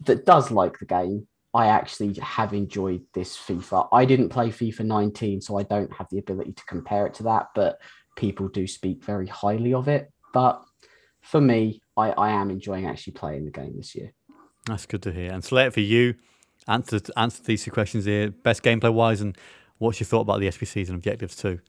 that does like the game, I actually have enjoyed this FIFA. I didn't play FIFA 19, so I don't have the ability to compare it to that, but people do speak very highly of it. But for me, I, I am enjoying actually playing the game this year. That's good to hear. And Slate for you, answer answer these two questions here. Best gameplay wise, and what's your thought about the SBCs and objectives too?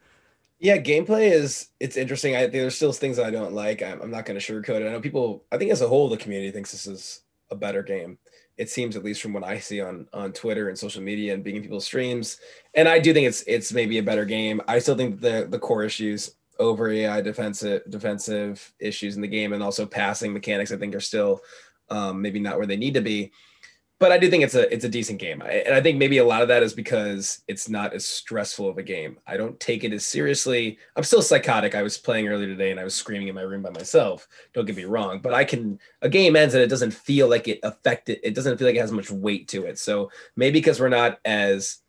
Yeah, gameplay is it's interesting. I there's still things that I don't like. I'm, I'm not going to sugarcoat it. I know people. I think as a whole, the community thinks this is a better game it seems at least from what I see on on Twitter and social media and being in people's streams. And I do think it's it's maybe a better game. I still think the the core issues over AI defensive defensive issues in the game and also passing mechanics I think are still um, maybe not where they need to be. But I do think it's a it's a decent game, I, and I think maybe a lot of that is because it's not as stressful of a game. I don't take it as seriously. I'm still psychotic. I was playing earlier today, and I was screaming in my room by myself. Don't get me wrong, but I can. A game ends, and it doesn't feel like it affected. It doesn't feel like it has much weight to it. So maybe because we're not as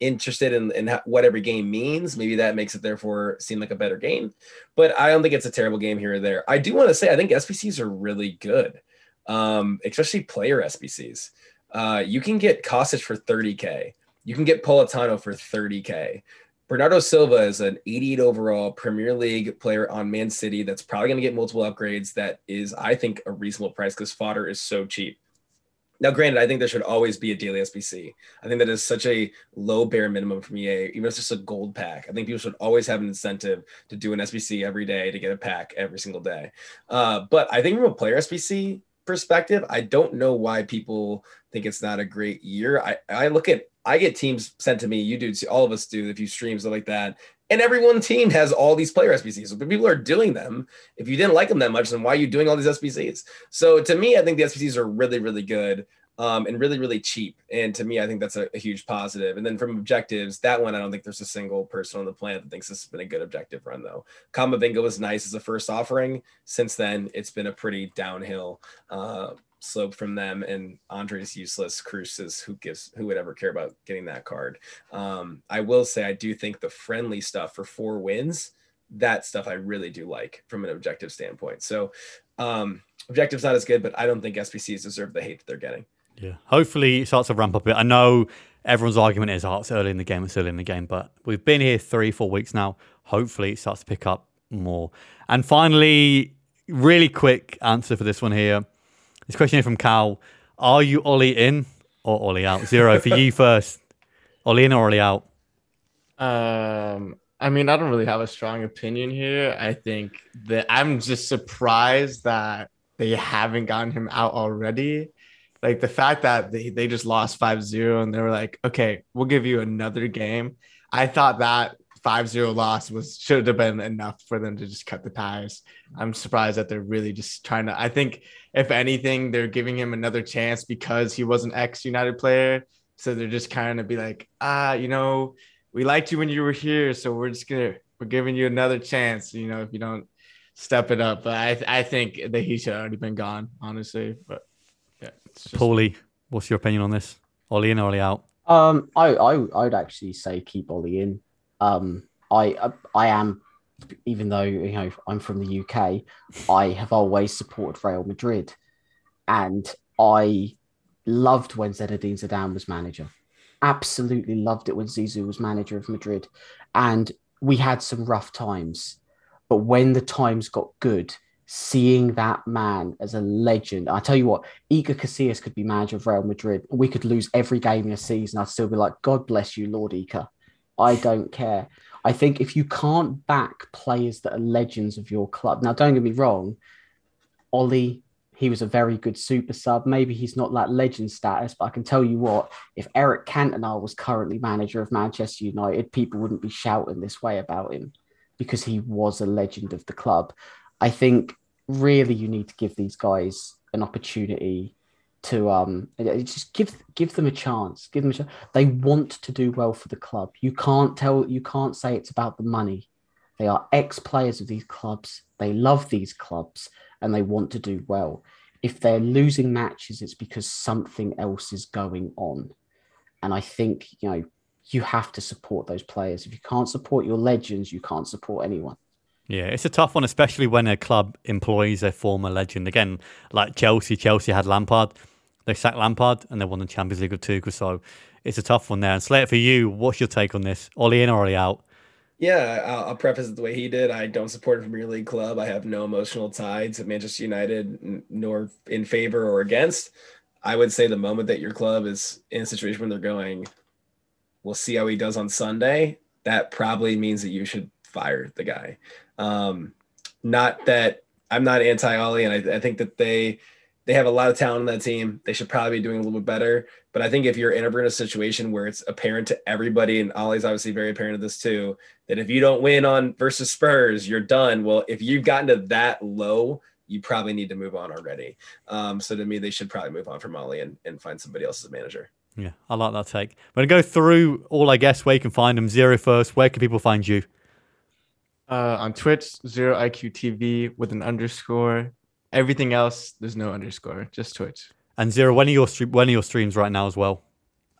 interested in, in what every game means. Maybe that makes it therefore seem like a better game. But I don't think it's a terrible game here or there. I do want to say I think SBCs are really good, um, especially player SBCs. Uh, you can get Kostic for 30K. You can get Politano for 30K. Bernardo Silva is an 88 overall Premier League player on Man City that's probably going to get multiple upgrades. That is, I think, a reasonable price because fodder is so cheap. Now, granted, I think there should always be a daily SBC. I think that is such a low bare minimum from EA, even if it's just a gold pack. I think people should always have an incentive to do an SBC every day to get a pack every single day. Uh, but I think from a player SBC perspective, I don't know why people think it's not a great year. I, I look at I get teams sent to me. You do, all of us do. If you stream stuff like that, and every one team has all these player SBCs. But people are doing them. If you didn't like them that much, then why are you doing all these SBCs? So to me, I think the SBCs are really, really good um, and really, really cheap. And to me, I think that's a, a, huge positive. And then from objectives, that one, I don't think there's a single person on the planet that thinks this has been a good objective run, though. Kamavinga was nice as a first offering. Since then, it's been a pretty downhill uh, slope from them. And Andre's useless. Kruse is who gives who would ever care about getting that card. Um, I will say, I do think the friendly stuff for four wins. That stuff I really do like from an objective standpoint. So, um, objective's not as good, but I don't think SBCs deserve the hate that they're getting. Yeah. Hopefully it starts to ramp up a bit. I know everyone's argument is, oh, it's early in the game, it's early in the game, but we've been here three, four weeks now. Hopefully it starts to pick up more. And finally, really quick answer for this one here. This question here from Cal. Are you Ollie in or Ollie out? Zero for you first. Ollie in or Ollie out? Um, I mean, I don't really have a strong opinion here. I think that I'm just surprised that they haven't gotten him out already like the fact that they, they just lost 5-0 and they were like okay we'll give you another game. I thought that 5-0 loss was should have been enough for them to just cut the ties. I'm surprised that they're really just trying to i think if anything they're giving him another chance because he was an ex-united player. So they're just kind of be like ah you know we liked you when you were here so we're just gonna we're giving you another chance you know if you don't step it up. But i i think that he should have already been gone honestly but just... Paulie, what's your opinion on this? Ollie in, or Ollie out? Um, I, I, I would actually say keep Ollie in. Um, I, I, I am, even though you know I'm from the UK, I have always supported Real Madrid, and I loved when Zinedine Zidane was manager. Absolutely loved it when Zizou was manager of Madrid, and we had some rough times, but when the times got good, seeing that man as a legend. I tell you what, Iker Casillas could be manager of Real Madrid. We could lose every game in a season. I'd still be like, God bless you, Lord Iker. I don't care. I think if you can't back players that are legends of your club, now don't get me wrong, Ollie, he was a very good super sub. Maybe he's not that legend status, but I can tell you what, if Eric Cantona was currently manager of Manchester United, people wouldn't be shouting this way about him because he was a legend of the club. I think really you need to give these guys an opportunity to um just give give them a chance. Give them a chance. they want to do well for the club. You can't tell you can't say it's about the money. They are ex players of these clubs. They love these clubs and they want to do well. If they're losing matches it's because something else is going on. And i think you know you have to support those players. If you can't support your legends you can't support anyone yeah, it's a tough one, especially when a club employs a former legend. Again, like Chelsea, Chelsea had Lampard. They sacked Lampard and they won the Champions League of Tuchel. So it's a tough one there. And Slater, for you, what's your take on this? Ollie in or Ollie out? Yeah, I'll, I'll preface it the way he did. I don't support a Premier League club. I have no emotional tie to Manchester United, nor in favor or against. I would say the moment that your club is in a situation where they're going, we'll see how he does on Sunday. That probably means that you should fire the guy. Um, not that I'm not anti Ollie, and I, I, think that they they have a lot of talent on that team. They should probably be doing a little bit better. But I think if you're ever in a situation where it's apparent to everybody, and Ollie's obviously very apparent of this too, that if you don't win on versus Spurs, you're done. Well, if you've gotten to that low you probably need to move on already. Um, so to me, they should probably move on from Molly and, and find somebody else as manager. Yeah, I like that take. I'm going to go through all, I guess, where you can find them. Zero first, where can people find you? Uh, on Twitch, zero IQ TV with an underscore. Everything else, there's no underscore, just Twitch. And Zero, when are your, stre- when are your streams right now as well?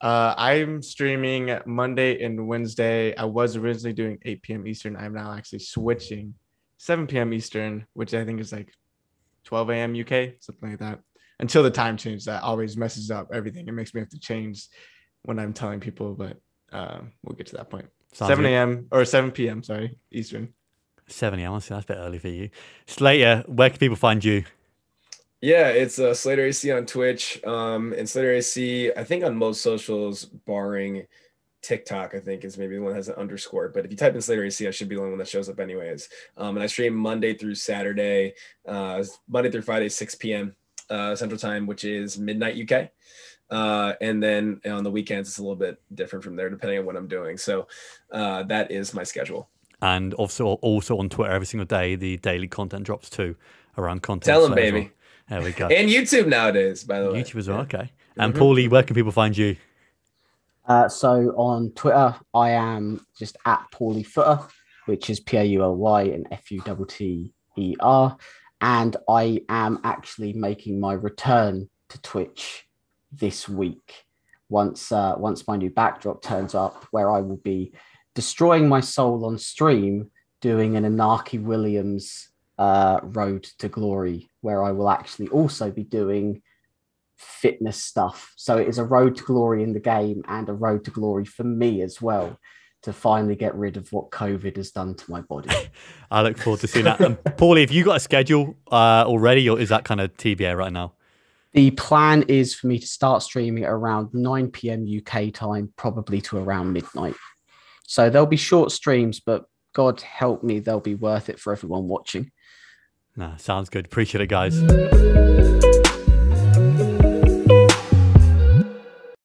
Uh, I'm streaming Monday and Wednesday. I was originally doing 8 p.m. Eastern. I'm now actually switching 7 p.m. Eastern, which I think is like 12 a.m. UK, something like that. Until the time change, that always messes up everything. It makes me have to change when I'm telling people, but uh, we'll get to that point. Sounds 7 a.m. or 7 p.m. Sorry, Eastern. 7 a.m. Honestly, that's a bit early for you. Slater, where can people find you? Yeah, it's uh, Slater AC on Twitch um, and Slater AC. I think on most socials, barring TikTok, I think is maybe the one that has an underscore. But if you type in Slater AC, I should be the only one that shows up anyways. Um, and I stream Monday through Saturday, uh, Monday through Friday, 6 p.m. Uh, Central Time, which is midnight UK. Uh, and then on the weekends, it's a little bit different from there, depending on what I'm doing. So uh, that is my schedule. And also, also on Twitter every single day, the daily content drops too around content. Tell them, as baby. well. There we go. And YouTube nowadays, by the way. YouTube as well. Yeah. Okay. And Mhm. Paulie, where can people find you? Uh, so on Twitter, I am just at Paulie Footer, which is P A U L Y and F U T T E R. And I am actually making my return to Twitch this week once uh, once my new backdrop turns up, where I will be destroying my soul on stream, doing an Iñaki Williams uh, Road to Glory, where I will actually also be doing fitness stuff. So it is a road to glory in the game and a road to glory for me as well to finally get rid of what COVID has done to my body. I look forward to seeing that. And Paulie, have you got a schedule uh, already, or is that kind of TBA right now? the plan is for me to start streaming around 9 p.m. UK time, probably to around midnight. So there'll be short streams, but God help me, they'll be worth it for everyone watching. Nah, sounds good. Appreciate it, guys.